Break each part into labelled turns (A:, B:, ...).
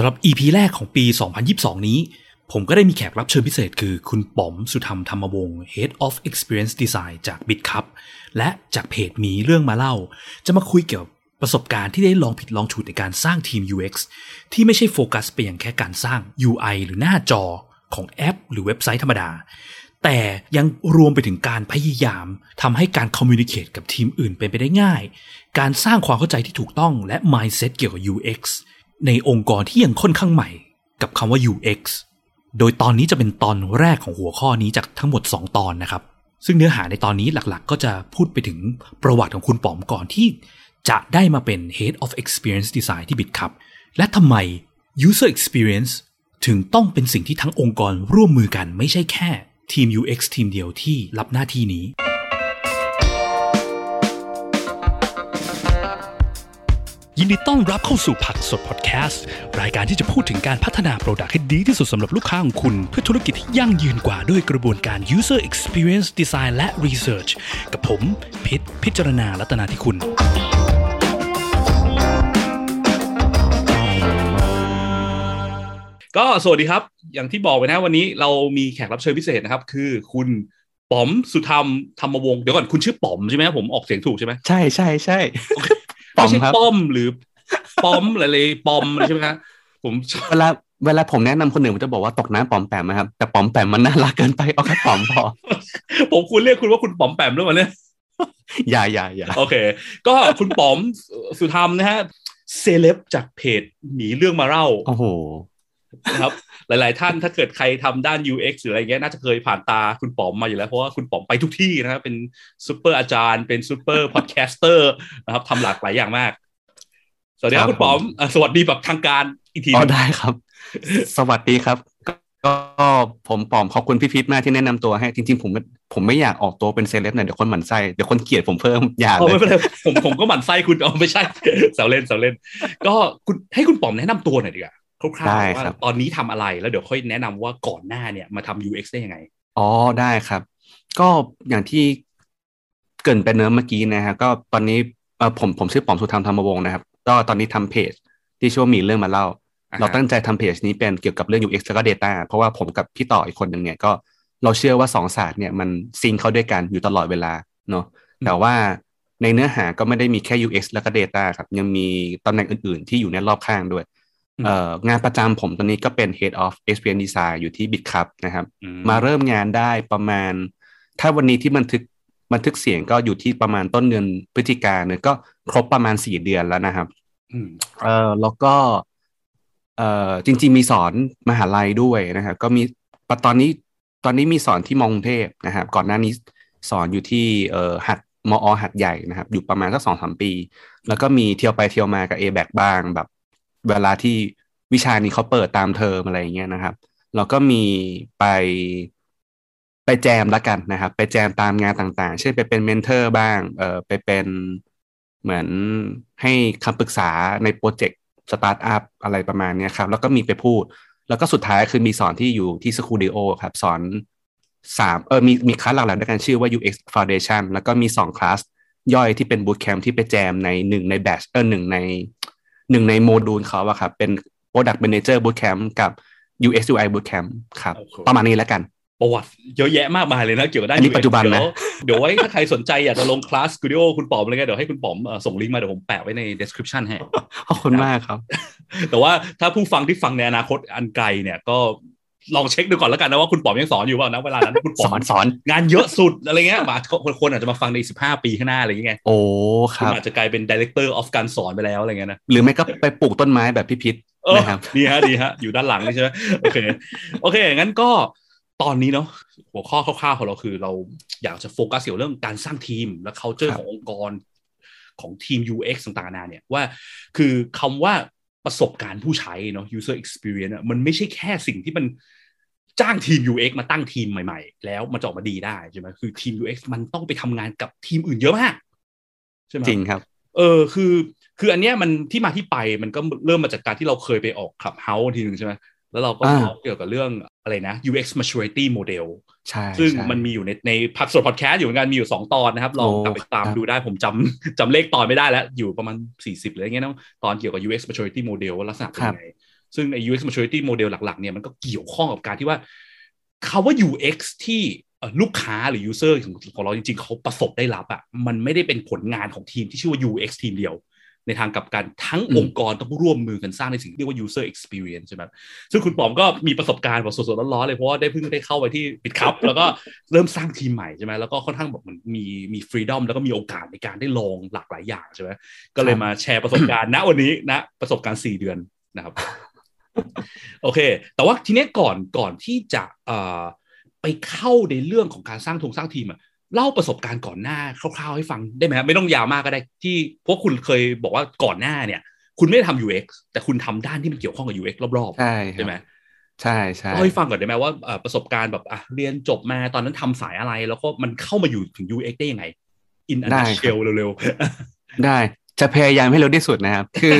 A: สำหรับ EP แรกของปี 2022 นี้ ผมก็ได้มีแขกรับเชิญพิเศษคือคุณป๋อมสุธรรมธรรมวงศ์ Head of Experience Design จาก BitCup และจากเพจมีเรื่องมาเล่า จะมาคุยเกี่ยวกับประสบการณ์ที่ได้ลองผิดลองถูกในการสร้างทีม UX ที่ไม่ใช่โฟกัสไปอย่างแค่การสร้าง UI หรือหน้าจอของแอป หรือเว็บไซต์ธรรมดา แต่ยังรวมไปถึงการพยายามทำให้การคอมมิวนิเคตกับทีมอื่นเป็นไปได้ง่าย การสร้างความเข้าใจที่ถูกต้องและ mindset เกี่ยวกับ UX ในองค์กรที่ยังค่อนข้างใหม่กับคำว่า UX โดยตอนนี้จะเป็นตอนแรกของหัวข้อนี้จากทั้งหมด 2 ตอนนะครับ ซึ่งเนื้อหาในตอนนี้หลักๆ ก็จะพูดไปถึงประวัติของคุณป๋อมก่อนที่จะได้มาเป็น Head of Experience Design ที่ BitCup และทำไม User Experience ถึงต้องเป็นสิ่งที่ทั้งองค์กรร่วมมือกันไม่ใช่แค่ทีม UX ทีมเดียวที่รับหน้าที่นี้ ยินดีต้อนรับเข้าสู่ผักสดพอดแคสต์ รายการที่จะพูดถึงการพัฒนาโปรดักต์ให้ดีที่สุดสำหรับลูกค้าของคุณ เพื่อธุรกิจที่ยั่งยืนกว่าด้วยกระบวนการ user experience design และ research กับผมพิษพิจารณาลัตนาที่คุณ ก็สวัสดีครับ อย่างที่บอกไปนะวันนี้เรามีแขกรับเชิญพิเศษนะครับ คือคุณป๋อมสุธรรมธรรมวงศ์เดี๋ยวก่อนคุณชื่อป๋อมใช่ไหมผมออกเสียงถูกใช่ไหม
B: ใช่ใช่ใช่
A: ไม่ใช่
B: ครับ
A: ป้อมหรือป้อมอะไรเลยปอมอะไรใช่ไหมฮะผมชอบ
B: เวลาเวลาผมแนะนำคนหนึ่งผมจะบอกว่าตกน้ำปอมแปมนะครับ แต่ปอมแปมมันน่ารักเกินไปเอาแค่ปอมพอ
A: ผมคุณเรียกคุณว่าคุณป๋อมแปมด้วยมั้ยเนี่ย
B: อย่าอย่าอย่า
A: โอเค ก็คุณป๋อมสุธรรมนะฮะเซเลบจากเพจหนีเรื่องมาเล่า
B: โอ้โห
A: นะครับ หลาย ๆ ท่านถ้าเกิดใครทำด้าน UX หรืออะไรเงี้ยน่าจะเคยผ่านตาคุณป๋อมมาอยู่แล้ว เพราะว่าคุณป๋อมไปทุกที่นะครับเป็นซูเปอร์อาจารย์ เป็นซูเปอร์ podcaster นะครับทำหลากหลายอย่างมาก สวัสดีครับ
B: ครับ
A: คุณป๋อมอะสวัสดีแบบทางการอีกกทีห
B: อ๋อ
A: นึง
B: ได้ครับ สวัสดีครับก็ก็ผมป๋อมขอบคุณพี่พิษมากที่แนะนำตัวให้จริงๆผมผมไม่อยากออกตัวเป็นเซเลบนะเดี๋ยวคนหมั่นไส้เดี๋ยวคนเกลียดผมเพิ่มอย่า
A: เอา
B: เลย
A: ไม่เป็นไรผมผมก็หมั่นไส้คุณเอาไม่ใช่แซวเล่นแซวเล่น ก็คุณให้คุณป๋อมแนะนำตัวหน่อยดีกว่า คร่าว
B: ได้
A: ๆว่า
B: ครับ
A: ตอนนี้ทำอะไรแล้วเดี๋ยวค่อยแนะนำว่าก่อนหน้าเนี่ยมาทำ UX ได้ยังไง
B: อ๋อได้ครับ ก็อย่างที่เกรินไปเนื้อะเมื่อกี้นะฮะก็ตอนนี้เออผมผมชื่อป๋อมสุธรรมธรรมวงศ์นะครับ ก็ตอนนี้ทำเพจที่ชื่อว่ามีเรื่องมาเล่า
A: อ่าฮะ
B: เราตั้งใจทำเพจนี้เป็นเกี่ยวกับเรื่อง UX แล้วก็ Data เพราะว่าผมกับพี่ต่ออีกคนหนึ่งเนี่ยก็เราเชื่อว่าสองศาสตร์เนี่ยมันซิงค์เข้าด้วยกันอยู่ตลอดเวลาเนาะแต่ว่าในเนื้อหาก็ไม่ได้มีแค่ UX แล้วก็ Data ครับยังมีตำแหน่งอื่น ๆ ที่อยู่ในรอบข้างด้วย
A: อืม
B: เอ่อ งานประจำผมตอนนี้ก็เป็น Head of Experience Design อยู่ที่ BitCup นะครับ
A: อื
B: มาเริ่มงานได้ประมาณ ถ้าวันนี้ที่บันทึกบันทึกเสียงก็อยู่ที่ประมาณต้นเดือนพฤศจิกาเนี่ยก็ครบประมาณสี่เดือนแล้วนะครับ
A: อืม
B: เออแล้วก็เออจริง ๆ มีสอนมหาลัยด้วยนะครับ ก็มีตอนนี้ตอนนี้มีสอนที่มอกรุงเทพนะครับ ก่อนหน้านี้สอนอยู่ที่เออหัดมอหัดใหญ่นะครับ อยู่ประมาณสักสองสามปี แล้วก็มีเที่ยวไปเที่ยวมากับ a b a c บ้างแบบ เวลาที่วิชานี้เขาเปิดตามเทอมอะไรอย่างเงี้ยนะครับแล้วก็มีไปไปแจมละกันนะครับ ไปแจมตามงานต่างๆ เช่นไปเป็น mentor บ้าง เออไปเป็นเหมือนให้คำปรึกษาในโปรเจกต์สตาร์ทอัพอะไรประมาณนี้ครับ แล้วก็มีไปพูด แล้วก็สุดท้ายคือมีสอนที่อยู่ที่ Skooldio ครับ สอนสามเออมีมีคลาสหลักๆด้วยกันชื่อว่า UX Foundation แล้วก็มีสองคลาสย่อยที่เป็น bootcamp ที่ไปแจมในหนึ่งใน batch เออหนึ่งใน หนึ่งในโมดูลเขาอะครับเป็น Product Manager Bootcamp กับ UX UI Bootcamp ครับ
A: โอ้โห
B: ประมาณนี้แล้วกัน
A: ประวัติเยอะแยะมากมายเลยนะเกี่ยวกับด้าน
B: อันนี้
A: UX
B: ปัจจุบันนะ
A: เดี๋ยวเดี๋ยวไว้ถ้าใครสนใจอยากจะลงคลาส Skooldio คุณป๋อมอะไรเงี้ยเดี๋ยวให้คุณป๋อมเอ่อส่งลิงก์มาเดี๋ยวผมแปะไว้ใน description ให้
B: ขอบคุณมากครับ
A: แต่ว่าถ้าผู้ฟังที่ฟังในอนาคตอันไกลเนี่ยก็ ลองเช็คดูก่อนแล้วกันนะว่าคุณป๋อมยังสอนอยู่เปล่านะเวลานั้นคุณป๋
B: ส
A: อม
B: อนสอน
A: งานเยอะสุดอะไรเงี้ยบางคนคนอาจจะมาฟังใน 15 ปีข้างหน้าอะไรเงี้ย
B: โอ้ค
A: คุณ
B: รับ
A: อาจจะกลายเป็น director of การสอนไปแล้วอะไรเงี้ยนะ
B: หรือไม่ก็ไปปลูกต้นไม้แบบพี่พิษ
A: เออ
B: นะครับ
A: ดีฮะดีฮะอยู่ด้านหลังนี่ใช่ไหมโอเคโอเคงั้นก็ตอนนี้เนาะหัวข้อคร่าวๆของเราคือ เราอยากจะโฟกัสเกี่ยวกับเรื่องการสร้างทีมและ culture
B: ครับ
A: ขององค์กรของทีม UX ต่างๆนานาเนี่ยว่าคือคำว่าประสบการณ์ผู้ใช้เนาะ user experience อะมันไม่ใช่แค่สิ่งที่มัน จ้างทีม UX มาตั้งทีมใหม่ๆ แล้วมันจะออกมาดีได้ใช่ไหมคือทีม UX มันต้องไปทำงานกับทีมอื่นเยอะมากใช่ไหม
B: จริงครับ
A: เออคือ คืออันเนี้ยมันที่มาที่ไปมันก็เริ่มมาจากการที่เราเคยไปออกคลับเฮาส์ทีหนึ่งใช่ไหมแล้วเราก็
B: อ่า
A: talk เกี่ยวกับเรื่องอะไรนะ UX maturity model
B: ใช่
A: ซึ่ง
B: ใช่
A: มันมีอยู่ในในพักสดพอดแคสต์อยู่เหมือนกันมีอยู่ 2 ตอนนะครับ ลอง
B: โอ้
A: กลับไปตาม
B: ครับ
A: ดูได้ผมจำจำเลขตอนไม่ได้แล้ว อยู่ประมาณ 40หรืออะไรเงี้ยเนอะตอนเกี่ยวกับ UX maturity model ว่าลักษณะเป็นยังไง ซึ่งไอ้ UX maturity model หลักๆเนี่ยมันก็เกี่ยวข้องกับการที่ว่าคาว่า UX ที่ลูกค้าหรือ user ของของเราจริงๆ เขาประสบได้รับอะ่ะมันไม่ได้เป็นผลงานของทีมที่ชื่อว่า UX ทีมเดียว ในทางกับการทั้งองค์กรต้องร่วมมือกันสร้างในสิ่งที่เรียกว่า user experience ใช่ไหมซึ่งคุณปอมก็มีประสบการณ์แบบสดๆร้อนๆเลยเพราะว่าได้เพิ่งได้เข้าไปที่ปิดคับแล้วก็เริ่มสร้างทีมใหม่ใช่ไหมแล้วก็ค่อนข้างแบบมันมีมีฟรีดอมแล้วก็มีโอกาสในการได้ลองหลากหลายอย่างใช่ไหมก็เลยมาแชร์ประสบการณ์ณวันนี้นะประสบการณ์สี่เดือนนะครับ โอเค แต่ว่าทีนี้ก่อนก่อนที่จะเอ่อไปเข้าในเรื่องของการสร้างทงสร้างทีมอะเล่าประสบการณ์ก่อนหน้าคร่าวๆให้ฟังได้ไหมไม่ต้องยาวมากก็ได้ ที่เพราะคุณเคยบอกว่าก่อนหน้าเนี่ย คุณไม่ได้ทำ UX แต่คุณทำด้านที่มันเกี่ยวข้องกับ UX รอบๆ
B: ใช่
A: ใช่ไหม
B: ใช่ใช่
A: เล่าให้ฟังก่อนได้ไหมว่าประสบการณ์แบบอะเรียนจบมาตอนนั้นทำสายอะไร แล้วก็มันเข้ามาอยู่ถึง UX ได้ยังไง in a nutshell เร็ว
B: ๆได้ จะพยายามให้เร็วที่สุดนะครับ คือ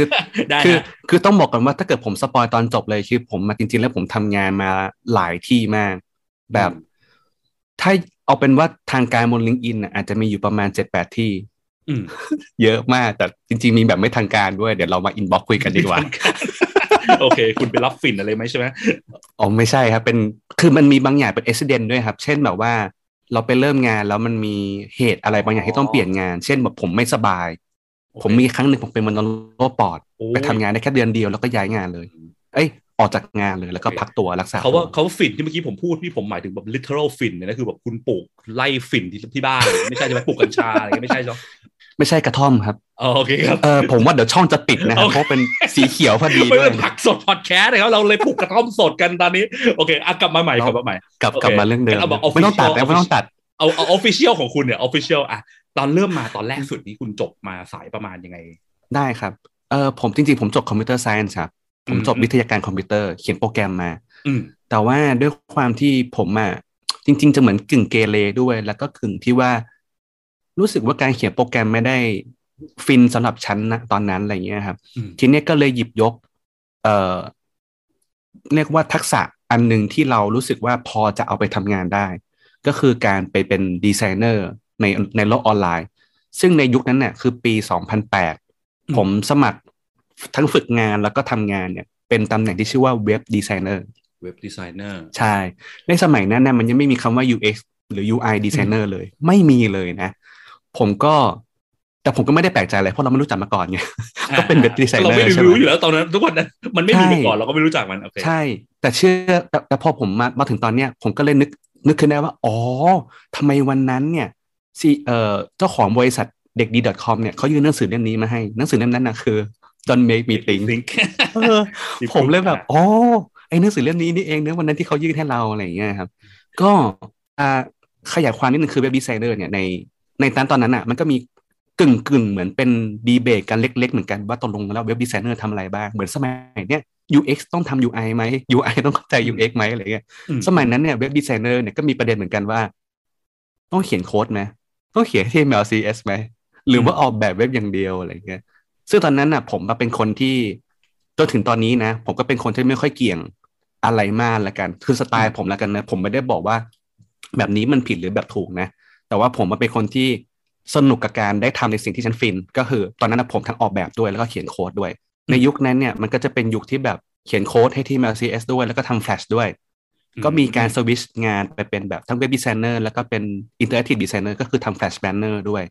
A: ได้
B: คือ
A: นะ
B: คือต้องบอกกันว่าถ้าเกิดผมสปอยตอนจบเลยคือผมมาจริงๆ แล้วผมทำงานมาหลายที่มาก แบบ ถ้าเอาเป็นว่าทางการบน LinkedIn อาจจะมีอยู่ประมาณเจ็ดแปดที่
A: อืม
B: เยอะมากแต่จริง ๆ มีแบบไม่ทางการด้วย เดี๋ยวเรามา inbox คุยกันดีกว่า
A: โอเค คุณไปรับฝิ่นอะไรไหมใช่ไหม
B: อ๋อไม่ใช่ครับ เป็นคือมันมีบางอย่างเป็นอุบัติเหตุด้วยครับ เช่นแบบว่า เราไปเริ่มงานแล้วมันมีเหตุอะไรบางอย่างที่ต้องเปลี่ยนงาน เช่นแบบผมไม่สบาย ผมมีครั้งหนึ่งผมเป็นมะเร็งโรคปอด
A: โอ้ย
B: ไปทำงานได้แค่เดือนเดียวแล้วก็ย้ายงานเลย เอ้ย ออกจากงานเลยแล้วก็พักตัวรักษา
A: เขาว่า
B: ตัว
A: เขาฝิ่นที่เมื่อกี้ผมพูดที่ผมหมายถึงแบบ literal ฝิ่นเนี่ยนะคือแบบคุณปลูกไล่ฝิ่นที่ที่บ้าน ไม่ใช่ใช่ไหมปลูกกัญชาอะไรเงี้ยไม่ใช่ใช่ไหม
B: ไม่ใช่กระท่อมครับ
A: อ๋อโอเคครับ
B: เออผมว่าเดี๋ยวช่องจะปิดนะครับ
A: โอเค
B: เพราะเป็นสีเขียวพอดี
A: ไม่
B: ด้ว
A: เป็
B: ย
A: นผักสดพอดแคสต์เลยครับเราเลยปลูกกระท่อมสดกันตอนนี้โอเคอะกลับมาใหม่
B: เรา
A: กลับมาใหม่
B: กลับ
A: โอเค
B: กลับมาเรื่องเดิม
A: งั้นเอาแบบ
B: ไม่ต้องตัด
A: official
B: นะไม่ต้องตัด
A: เอาเอา official ของคุณเนี่ย official อะ ตอนเริ่มมาตอนแรกสุดนี้คุณจบมาสายประมาณยังไง
B: ได้ครับเออผมจริงๆ ผมจบ computer science ครับ ผมจบ
A: อืม
B: วิทยาการคอมพิวเตอร์เขียนโปรแกรมมา
A: อืม
B: แต่ว่าด้วยความที่ผมอะจริง ๆ จะเหมือนกึ่งเกเรด้วย แล้วก็กึ่งที่ว่า รู้สึกว่าการเขียนโปรแกรมไม่ได้ฟินสำหรับฉันนะตอนนั้นอะไรเงี้ยครับ
A: อืม
B: ทีเนี้ยก็เลยหยิบยก เอ่อเรียกว่าทักษะอันหนึ่งที่เรารู้สึกว่าพอจะเอาไปทำงานได้ ก็คือการไปเป็นดีไซเนอร์ ในในโลกออนไลน์ ซึ่งในยุคนั้นเนี่ยคือปี 2008 ผมสมัครทั้งฝึกงานแล้วก็ทำงานเนี่ยเป็นตำแหน่งที่ชื่อว่า
A: web designer web designer
B: ใช่ในสมัยนั้นเนี่ยมันยังไม่มีคำว่า UX หรือ UI designer เลย ไม่มีเลยนะ ผมก็แต่ผมก็ไม่ได้แปลกใจอะไรเพราะเราไม่รู้จักมาก่อนไงก็เป็นเว็บดีไซเนอ
A: เรา
B: ร์
A: ไม่ได้
B: ใช่ไหม
A: รู้อยู่แล้วตอนนั้นทุกวันนั้นมันไม่มี
B: ใช่
A: มาก่อนเราก็ไม่รู้จักมันโอเค
B: ใช่ แต่เชื่อแต่แต่พอผมมามาถึงตอนเนี้ยผมก็เลยนึกนึกขึ้นได้ว่า อ๋อทำไมวันนั้นเนี่ยซี เอ่อเจ้าของบริษัทเด็กดี .com เนี่ยเขายื่นหนังสือเล่มนี้มาให้หนังสือเล่มนั้นนะคือ Don't make me think เออผมเลยแบบอ๋อไอ้หนังสือเล่มนี้นี่เองเนอะวันนั้นที่เขายื่นให้เราอะไรอย่างเงี้ยครับ ก็อ่าขยายความนิดนึงคือ web designer เนี่ยในในตอนตอนนั้นอะ มันก็มีกึ่งกึ่งเหมือนเป็นดีเบตกันเล็ก ๆ เหมือนกันว่าตกลงแล้ว web designer ทำอะไรบ้าง เหมือนสมัยเนี้ย UX ต้องทำ UI ไหม UI ต้องเข้าใจ UX ไหมอะไรเงี้ย
A: อืม
B: สมัยนั้นเนี่ย web designer เนี่ยก็มีประเด็นเหมือนกันว่า ต้องเขียนโค้ดไหม ต้องเขียน HTML CSS ไหม หรือว่าออกแบบเว็บอย่างเดียวอะไรเงี้ย ซึ่งตอนนั้นน่ะ ผมมาเป็นคนที่จนถึงตอนนี้นะ ผมก็เป็นคนที่ไม่ค่อยเกี่ยงอะไรมากละกัน คือสไตล์ผมละกันนะ ผมไม่ได้บอกว่า แบบนี้มันผิดหรือแบบถูกนะ แต่ว่าผมมาเป็นคนที่สนุกกับการได้ทำในสิ่งที่ฉันฟิน ก็คือตอนนั้นนะผมทั้งออกแบบด้วยแล้วก็เขียนโค้ดด้วย ในยุคนั้นเนี่ยมันก็จะเป็นยุคที่แบบเขียนโค้ดให้ที่ CSS ด้วยแล้วก็ทำแฟลชด้วย ก็มีการสวิชงานไปเป็นแบบทั้ง web designer แล้วก็เป็น interactive designer ก็คือทำ Flash banner ด้วย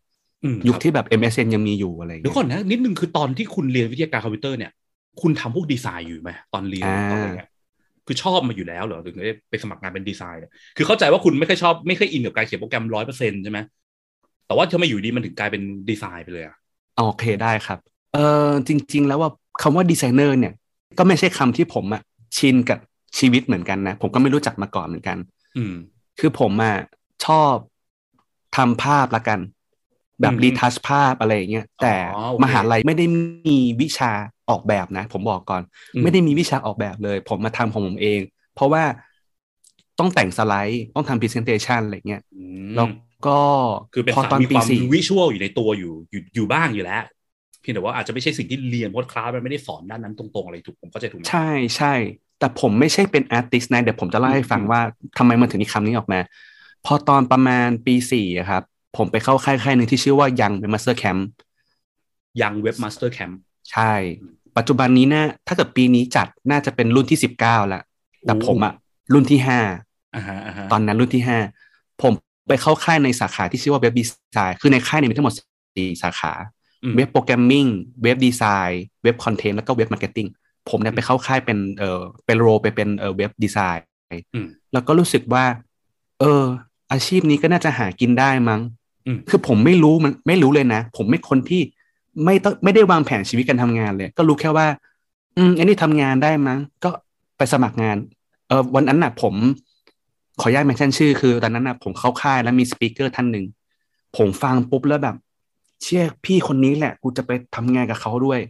A: อืม
B: ยุค
A: รับ
B: ที่แบบ MSN ยังมีอยู่อะไรอย่าง
A: เดี๋ยว
B: เงี้ย
A: ก่อนนะนิดนึงคือตอนที่คุณเรียนวิทยาการคอมพิวเตอร์เนี่ย คุณทำพวกดีไซน์อยู่ไหมตอนเรียน
B: อ่า
A: ตอนอะไรเงี้ยคือชอบมาอยู่แล้วเหรอถึงได้ไปสมัครงานเป็นดีไซน์เนี่ยคือเข้าใจว่าคุณไม่ค่อยชอบไม่ค่อยอินกับการเขียนโปรแกรมร้อยเปอร์เซ็นต์ใช่ไหมแต่ว่าทำไมอยู่ดีมันถึงกลายเป็นดีไซน์ไปเลยอะ
B: โอเคได้ครับเออจริง ๆ แล้วว่าคำว่าดีไซเนอร์เนี่ยก็ไม่ใช่คำที่ผมอะชินกับ ชีวิตเหมือนกันนะ ผมก็ไม่รู้จักมาก่อนเหมือนกัน
A: อืม
B: คือผมอะชอบทำภาพละกัน แบบ
A: อืม
B: รีทัชภาพอะไรอย่างเงี้ยแต่
A: อ๋อโอเค
B: มหาลัยไม่ได้มีวิชาออกแบบนะ ผมบอกก่อน
A: อืม
B: ไม่ได้มีวิชาออกแบบเลย ผมมาทำของผมเอง เพราะว่าต้องแต่งสไลด์ต้องทำ presentation อะไรเงี้ย
A: อืม
B: แล้วก็
A: คือเป็น
B: พอ
A: สาย
B: ตอน
A: มี
B: ปี
A: ความ
B: สี่
A: วิชวลอยู่ในตัวอยู่อยู่อยู่บ้างอยู่แล้วเพียงแต่ว่าอาจจะไม่ใช่สิ่งที่เรียนเพราะคลาสมันไม่ได้สอนด้านนั้นตรงๆอะไรถูกผมเข้าใจถูกไหม
B: ใช่ใช่ แต่ผมไม่ใช่เป็น artist นะเดี๋ยวผมจะเล่าให้ฟัง
A: อืม
B: ว่าทำไมมันถึงมีคำนี้ออกมา พอตอนประมาณปีสี่อะครับ ผมไปเข้าค่ายค่ายหนึ่งที่ชื่อว่า
A: Young Webmaster Camp Young Webmaster Camp
B: ใช่ปปัจจุบันนี้นะถ้าเกิดปีนี้จัดน่าจะเป็นรุ่นที่สิบเก้าแล้วแต่ผมอะรุ่นที่ห้า
A: อ่าฮะอ่าฮะ
B: ตอนนั้นรุ่นที่ห้าผมไปเข้าค่ายในสาขาที่ชื่อว่า web design คือในค่ายเนี่ยมีทั้งหมดสี่สาขา
A: อืม
B: web programming web design web content แล้วก็ web marketing ผมเนี่ยไปเข้าค่ายเป็นเอ่อเป็น role ไปเป็นเอ่อ web design
A: อืม
B: แล้วก็รู้สึกว่า เออ อาชีพนี้ก็น่าจะหากินได้มั้ง
A: อืม
B: คือผมไม่รู้มันไม่รู้เลยนะ ผมไม่คนที่ไม่ต้องไม่ได้วางแผนชีวิตการทำงานเลย ก็รู้แค่ว่า อืมอันนี้ทำงานได้มั้ง ก็ไปสมัครงาน เออวันนั้นน่ะ ผม ขออนุญาตเมนชั่นชื่อคือตอนนั้นน่ะผมเข้าค่ายแล้วมีสปีกเกอร์ท่านหนึ่งผมฟังปุ๊บแล้วแบบ เชื่อพี่คนนี้แหละ กูจะไปทำงานกับเขาด้วย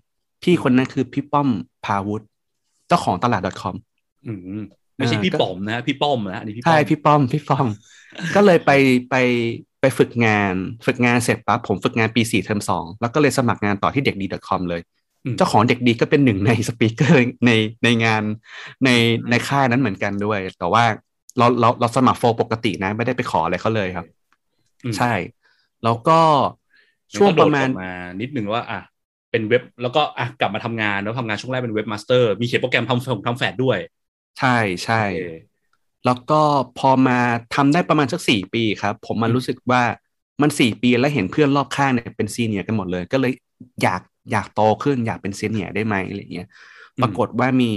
B: พี่คนนั้นคือพี่ป้อมพาวุฒิเจ้าของตลาด .com
A: อืมไม่ใช่
B: อ่า
A: พี่
B: ก็
A: ป๋อมนะพี่ป้อมนะอันนี้พี่ป้อ
B: ใช่
A: ม
B: พี่ป้อมพี่ป้อม ก็เลยไปไปไปฝึกงาน ฝึกงานเสร็จปั๊บผมฝึกงานปีสี่เทอมสองแล้วก็เลยสมัครงานต่อที่เด็กดี .com เลย
A: อืม
B: เจ้าของเด็กดีก็เป็นหนึ่งในสปีกเกอร์ในในงานในในค่ายนั้นเหมือนกันด้วย แต่ว่าเราเราเราสมัครโฟร์ปกตินะ ไม่ได้ไปขออะไรเขาเลยครับ
A: อืม
B: ใช่ แล้วก็ช่วงประมาณ
A: งั้นก็โดดออกมานิดนึงว่า อะ เป็นเว็บ แล้วก็อะกลับมาทำงานแล้วทำงานช่วงแรกเป็น webmaster มีเขียนโปรแกรมทำทำแฟดด้วย
B: ใช่ใช่
A: โอเค
B: แล้วก็พอมาทำได้ประมาณสักสี่ปีครับ ผมมา
A: อืม
B: รู้สึกว่ามันสี่ปีแล้วเห็นเพื่อนรอบข้างเนี่ยเป็น senior กันหมดเลย ก็เลยอยากอยากโตขึ้นอยากเป็น senior ได้ไหมอะไรเงี้ยปรากฏว่ามี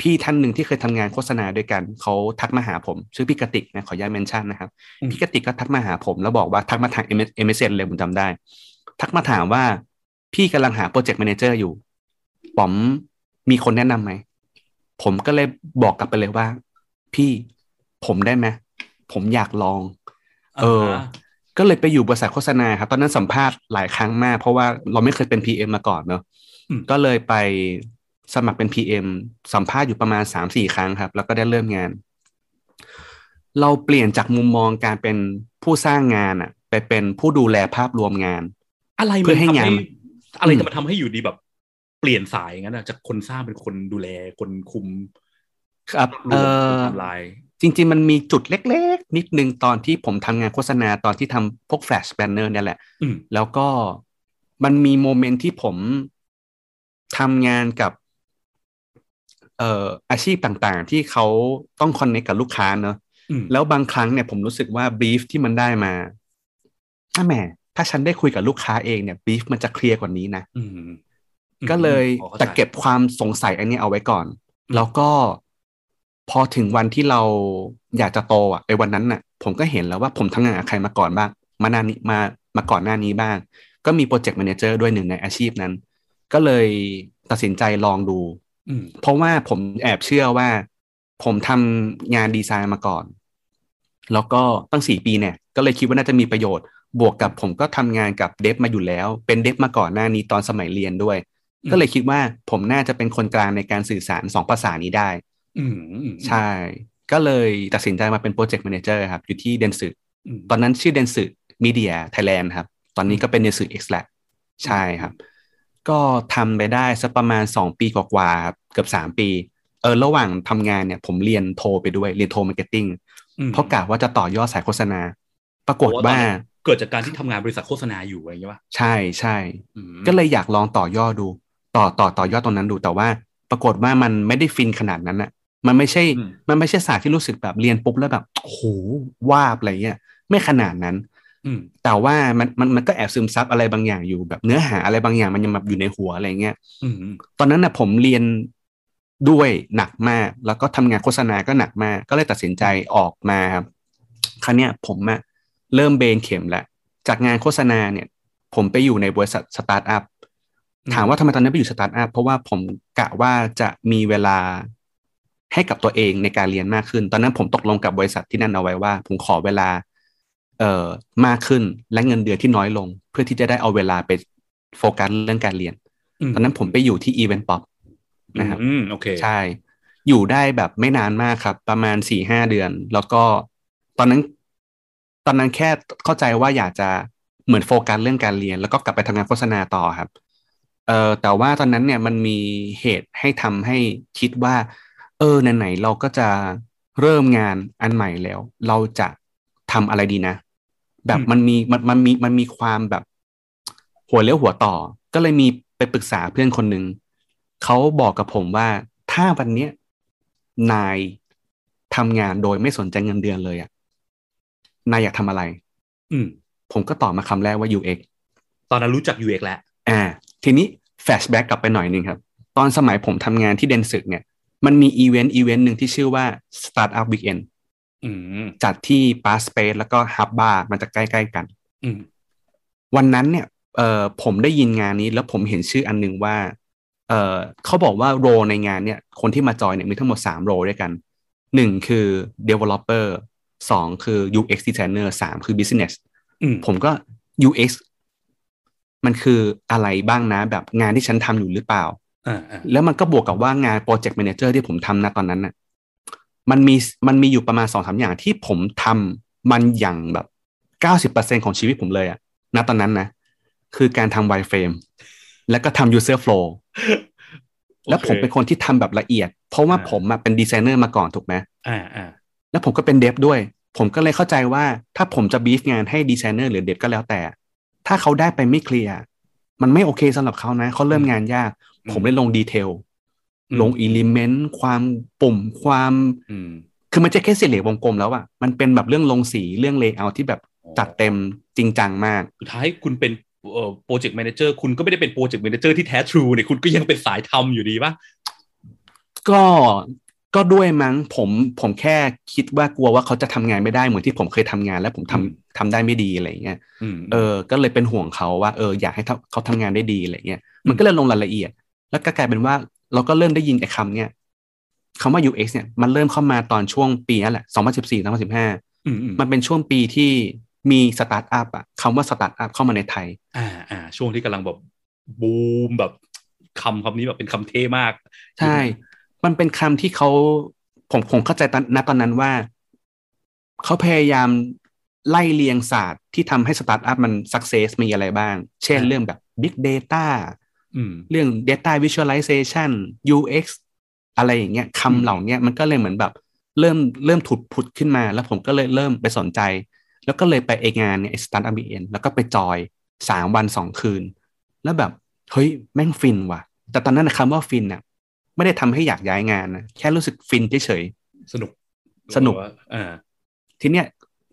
B: พี่ท่านหนึ่งที่เคยทำงานโฆษณาด้วยกัน เขาทักมาหาผม ชื่อพี่กติกนะขออนุญาต mention นะครับ
A: อืม
B: พี่กติกก็ทักมาหาผม แล้วบอกว่าทักมาทาง MSN เลยผมจำได้ ทักมาถามว่า พี่กำลังหา project manager อยู่ป๋อมมีคนแนะนำไหม ผมก็เลยบอกกลับไปเลยว่า พี่ผมได้ไหมผมอยากลอง เอออา
A: ฮะ
B: ก็เลยไปอยู่บริษัทโฆษณาครับ ตอนนั้นสัมภาษณ์หลายครั้งมาก เพราะว่าเราไม่เคยเป็น PM มาก่อนเนอะ
A: อืม
B: ก็เลยไปสมัครเป็น PM สัมภาษณ์อยู่ประมาณสามสี่ครั้งครับ แล้วก็ได้เริ่มงาน เราเปลี่ยนจากมุมมองการเป็นผู้สร้างงานอะไปเป็นผู้ดูแลภาพรวมงาน
A: อะไร
B: เพื่
A: มัน
B: อให้
A: ทำ
B: งาน
A: ให้ อะไร
B: อืม
A: จะมาทำให้อยู่ดีแบบ เปลี่ยนสายอย่างนั้นอะจากคนสร้างเป็นคนดูแลคนคุม
B: ครับ
A: ร
B: เอ
A: วม
B: อ
A: ทำลาย
B: จริง ๆ มันมีจุดเล็ก ๆ นิดนึงตอนที่ผมทำงานโฆษณาตอนที่ทำพวกแฟลชแบนเนอร์เนี่ยแหละ
A: อืม
B: แล้วก็มันมีโมเมนต์ที่ผมทำงานกับเอ่ออาชีพต่างๆ ที่เขาต้อง connect กับลูกค้าเนอะ
A: อืม
B: แล้วบางครั้งเนี่ยผมรู้สึกว่า brief ที่มันได้มาถ้าแหม ถ้าฉันได้คุยกับลูกค้าเองเนี่ย brief มันจะเคลียร์กว่านี้นะ
A: อืม
B: ก็เลย
A: พอเข้าใจ
B: แต่เก็บความสงสัยอันนี้เอาไว้ก่อน แล้วก็พอถึงวันที่เราอยากจะโตอะไอ้วันนั้นน่ะ ผมก็เห็นแล้วว่าผมทำงานกับใครมาก่อนบ้าง มานานนี้มามาก่อนหน้านี้บ้าง ก็มี project manager ด้วยหนึ่งในอาชีพนั้น ก็เลยตัดสินใจลองดู
A: อืม
B: เพราะว่าผมแอบเชื่อว่า ผมทำงานดีไซน์มาก่อน แล้วก็ตั้งสี่ปีเนี่ย ก็เลยคิดว่าน่าจะมีประโยชน์ บวกกับผมก็ทำงานกับ dev มาอยู่แล้ว เป็น dev มาก่อนหน้านี้ตอนสมัยเรียนด้วย
A: อืม
B: ก็เลยคิดว่าผมน่าจะเป็นคนกลางในการสื่อสารสองภาษานี้ได้
A: อืมอืม
B: ใช่ ก็เลยตัดสินใจมาเป็น project manager ครับ อยู่ที่ Dentsu
A: อืม
B: ตอนนั้นชื่อ Dentsu Media Thailand ครับ ตอนนี้ก็เป็น Dentsu X แล้วใช่ครับ ก็ทำไปได้สักประมาณสองปีกว่าๆครับเกือบสามปีเออระหว่างทำงานเนี่ย ผมเรียนโทไปด้วยเรียนโท marketing
A: อืม
B: เพราะกะว่าจะต่อยอดสายโฆษณา ปรากฏว่า
A: เกิดจากการที่ทำงานบริษัทโฆษณาอยู่อะไรอย่างเงี้ยป่ะ
B: ใช่ใช่
A: อืม
B: ก็เลยอยากลองต่อยอดดู ต่อต่อต่อยอดตรงนั้นดูแต่ว่า ปรากฏว่ามันไม่ได้ฟินขนาดนั้นอะมันไม่ใช่
A: อืม
B: มันไม่ใช่ศาสตร์ที่รู้สึกแบบเรียนปุ๊บแล้วแบบโอ้โหว้าวอะไรเงี้ยไม่ขนาดนั้น
A: อืม
B: แต่ว่ามันมันมันก็แอบซึมซับอะไรบางอย่างอยู่แบบเนื้อหาอะไรบางอย่างมันยังแบบอยู่ในหัวอะไรเงี้ย
A: อืม
B: ตอนนั้นนะผมเรียนด้วยหนักมาก แล้วก็ทำงานโฆษณาก็หนักมาก ก็เลยตัดสินใจออกมาครับครั้งเนี้ยผมอะ เริ่มเบนเข็มแล้วจากงานโฆษณาเนี่ย ผมไปอยู่ในบริษัทสตาร์ทอัพถามว่าทำไมตอนนั้นไปอยู่สตาร์ทอัพเพราะว่าผมกะว่าจะมีเวลาให้กับตัวเองในการเรียนมากขึ้น ตอนนั้นผมตกลงกับบริษัทที่นั่นเอาไว้ว่า ผมขอเวลา เอ่อมากขึ้นและเงินเดือนที่น้อยลง เพื่อที่จะได้เอาเวลาไปโฟกัสเรื่องการเรียน ตอนนั้นผมไปอยู่ที่อีเวนต์ป๊อปนะครับ
A: อืมโอเค
B: ใช่ อยู่ได้แบบไม่นานมากครับ ประมาณสี่ห้าเดือน แล้วก็ตอนนั้น ตอนนั้นแค่เข้าใจว่าอยากจะเหมือนโฟกัสเรื่องการเรียน แล้วก็กลับไปทำงานโฆษณาต่อครับเอ่อแต่ว่าตอนนั้นเนี่ยมันมีเหตุให้ทำให้คิดว่า เออไหนๆเราก็จะเริ่มงานอันใหม่แล้ว เราจะทำอะไรดีนะ แบบ
A: อืม
B: มันมีมันมันมีมันมีความแบบ หัวเลี้ยวหัวต่อ ก็เลยมีไปปรึกษาเพื่อนคนหนึ่งเขาบอกกับผมว่าถ้าวันเนี้ยนายทำงานโดยไม่สนใจเงินเดือนเลยอะ นายอยากทำอะไร
A: อืม
B: ผมก็ตอบมาคำแรกว่า UX
A: ตอนนั้นรู้จัก UX แล้ว
B: อ่า ทีนี้ flashback กลับไปหน่อยหนึ่งครับ ตอนสมัยผมทำงานที่ Dentsu เนี่ย มันมี event event หนึ่งที่ชื่อว่า Startup Weekend
A: อืม
B: จัดที่ PAS Space แล้วก็ Hub Bar มันจะใกล้ๆกัน
A: อืม
B: วันนั้นเนี่ยเอ่อผมได้ยินงานนี้แล้วผมเห็นชื่ออันหนึ่งว่าเอ่อเขาบอกว่า role ในงานเนี่ย คนที่มาจอยเนี่ยมีทั้งหมด3 role ด้วยกันหนึ่งคือ developer สองคือ UX designer สามคือ business
A: อืม
B: ผมก็ UX มันคืออะไรบ้างนะแบบงานที่ฉันทำอยู่หรือเปล่า
A: อ่าอ่า
B: แล้วมันก็บวกกับว่างานโปรเจกต์แมเนเจอร์ที่ผมทำนะตอนนั้นน่ะมันมีมันมีอยู่ประมาณสองสามอย่างที่ผมทำมันอย่างแบบเก้าสิบเปอร์เซ็นของชีวิตผมเลยอะณตอนนั้นนะ คือการทำ wireframe แล้วก็ทำ user flow แล้วผมเป็นคนที่ทำแบบละเอียด เพราะว่าผมอะเป็นดีไซเนอร์มาก่อนถูกไหม
A: อ่าอ่า
B: แล้วผมก็เป็น dev ด้วย ผมก็เลยเข้าใจว่าถ้าผมจะ brief งานให้ดีไซเนอร์หรือ dev ก็แล้วแต่ ถ้าเขาได้ไปไม่เคลียร์มันไม่โอเคสำหรับเขานะ เขาเริ่มงานยาก ผมเลยลง detail ลง element ความปุ่มความ
A: อืม
B: คือมันจะแค่สี่เหลี่ยมวงกลมแล้วอะมันเป็นแบบเรื่องลงสีเรื่อง layer ที่แบบจัดเต็มจริงจังมาก
A: สุดท้ายคุณเป็นเอ่อ project manager คุณก็ไม่ได้เป็น project manager ที่แท้ true เนี่ยคุณก็ยังเป็นสายทำอยู่ดีป่ะ
B: ก็ ก็ด้วยมั้งผมผมแค่คิดว่ากลัวว่าเขาจะทำงานไม่ได้เหมือนที่ผมเคยทำงาน แล้วผมทำ
A: อืม
B: ทำได้ไม่ดีอะไรอย่างเงี้ย
A: อืม
B: เออ ก็เลยเป็นห่วงเขาว่าเอออยากให้เขาเขาทำงานได้ดีอะไรเงี้ยมันก็เลยลงรายละเอียด แล้วก็กลายเป็นว่าเราก็เริ่มได้ยินไอ้คำเนี่ยคำว่า UX เนี่ยมันเริ่มเข้ามาตอนช่วงปีนั่นแหละ 2014 2015
A: อืมอืม
B: มันเป็นช่วงปีที่มีสตาร์ทอัพอะคำว่าสตาร์ทอัพเข้ามาในไทย
A: อ่าอ่าช่วงที่กำลังแบบบูมแบบคำคำนี้แบบเป็นคำเท่มาก
B: ใช่ มันเป็นคำที่เขาผมผมเข้าใจตอนณตอนนั้นว่า เขาพยายามไล่เรียงศาสตร์ที่ทำให้สตาร์ทอัพมัน success มีอะไรบ้าง เช่น
A: อ่า
B: เรื่องแบบ Big Data
A: อืม
B: เรื่อง Data Visualization UX อะไรอย่างเงี้ย
A: อืม
B: คำเหล่าเนี้ยมันก็เลยเหมือนแบบ เริ่มเริ่มถุดผุดขึ้นมา แล้วผมก็เลยเริ่มไปสนใจ แล้วก็เลยไปเองานเนี่ย Startup Weekend แล้วก็ไป join สามวันสองคืน แล้วแบบ เฮ้ย แม่งฟินว่ะ แต่ตอนนั้นนะคำว่าฟินน่ะ ไม่ได้ทำให้อยากย้ายงานนะแค่รู้สึกฟินเฉย
A: สนุก
B: สนุก
A: ว่าอ่า
B: ๆทีเนี้ย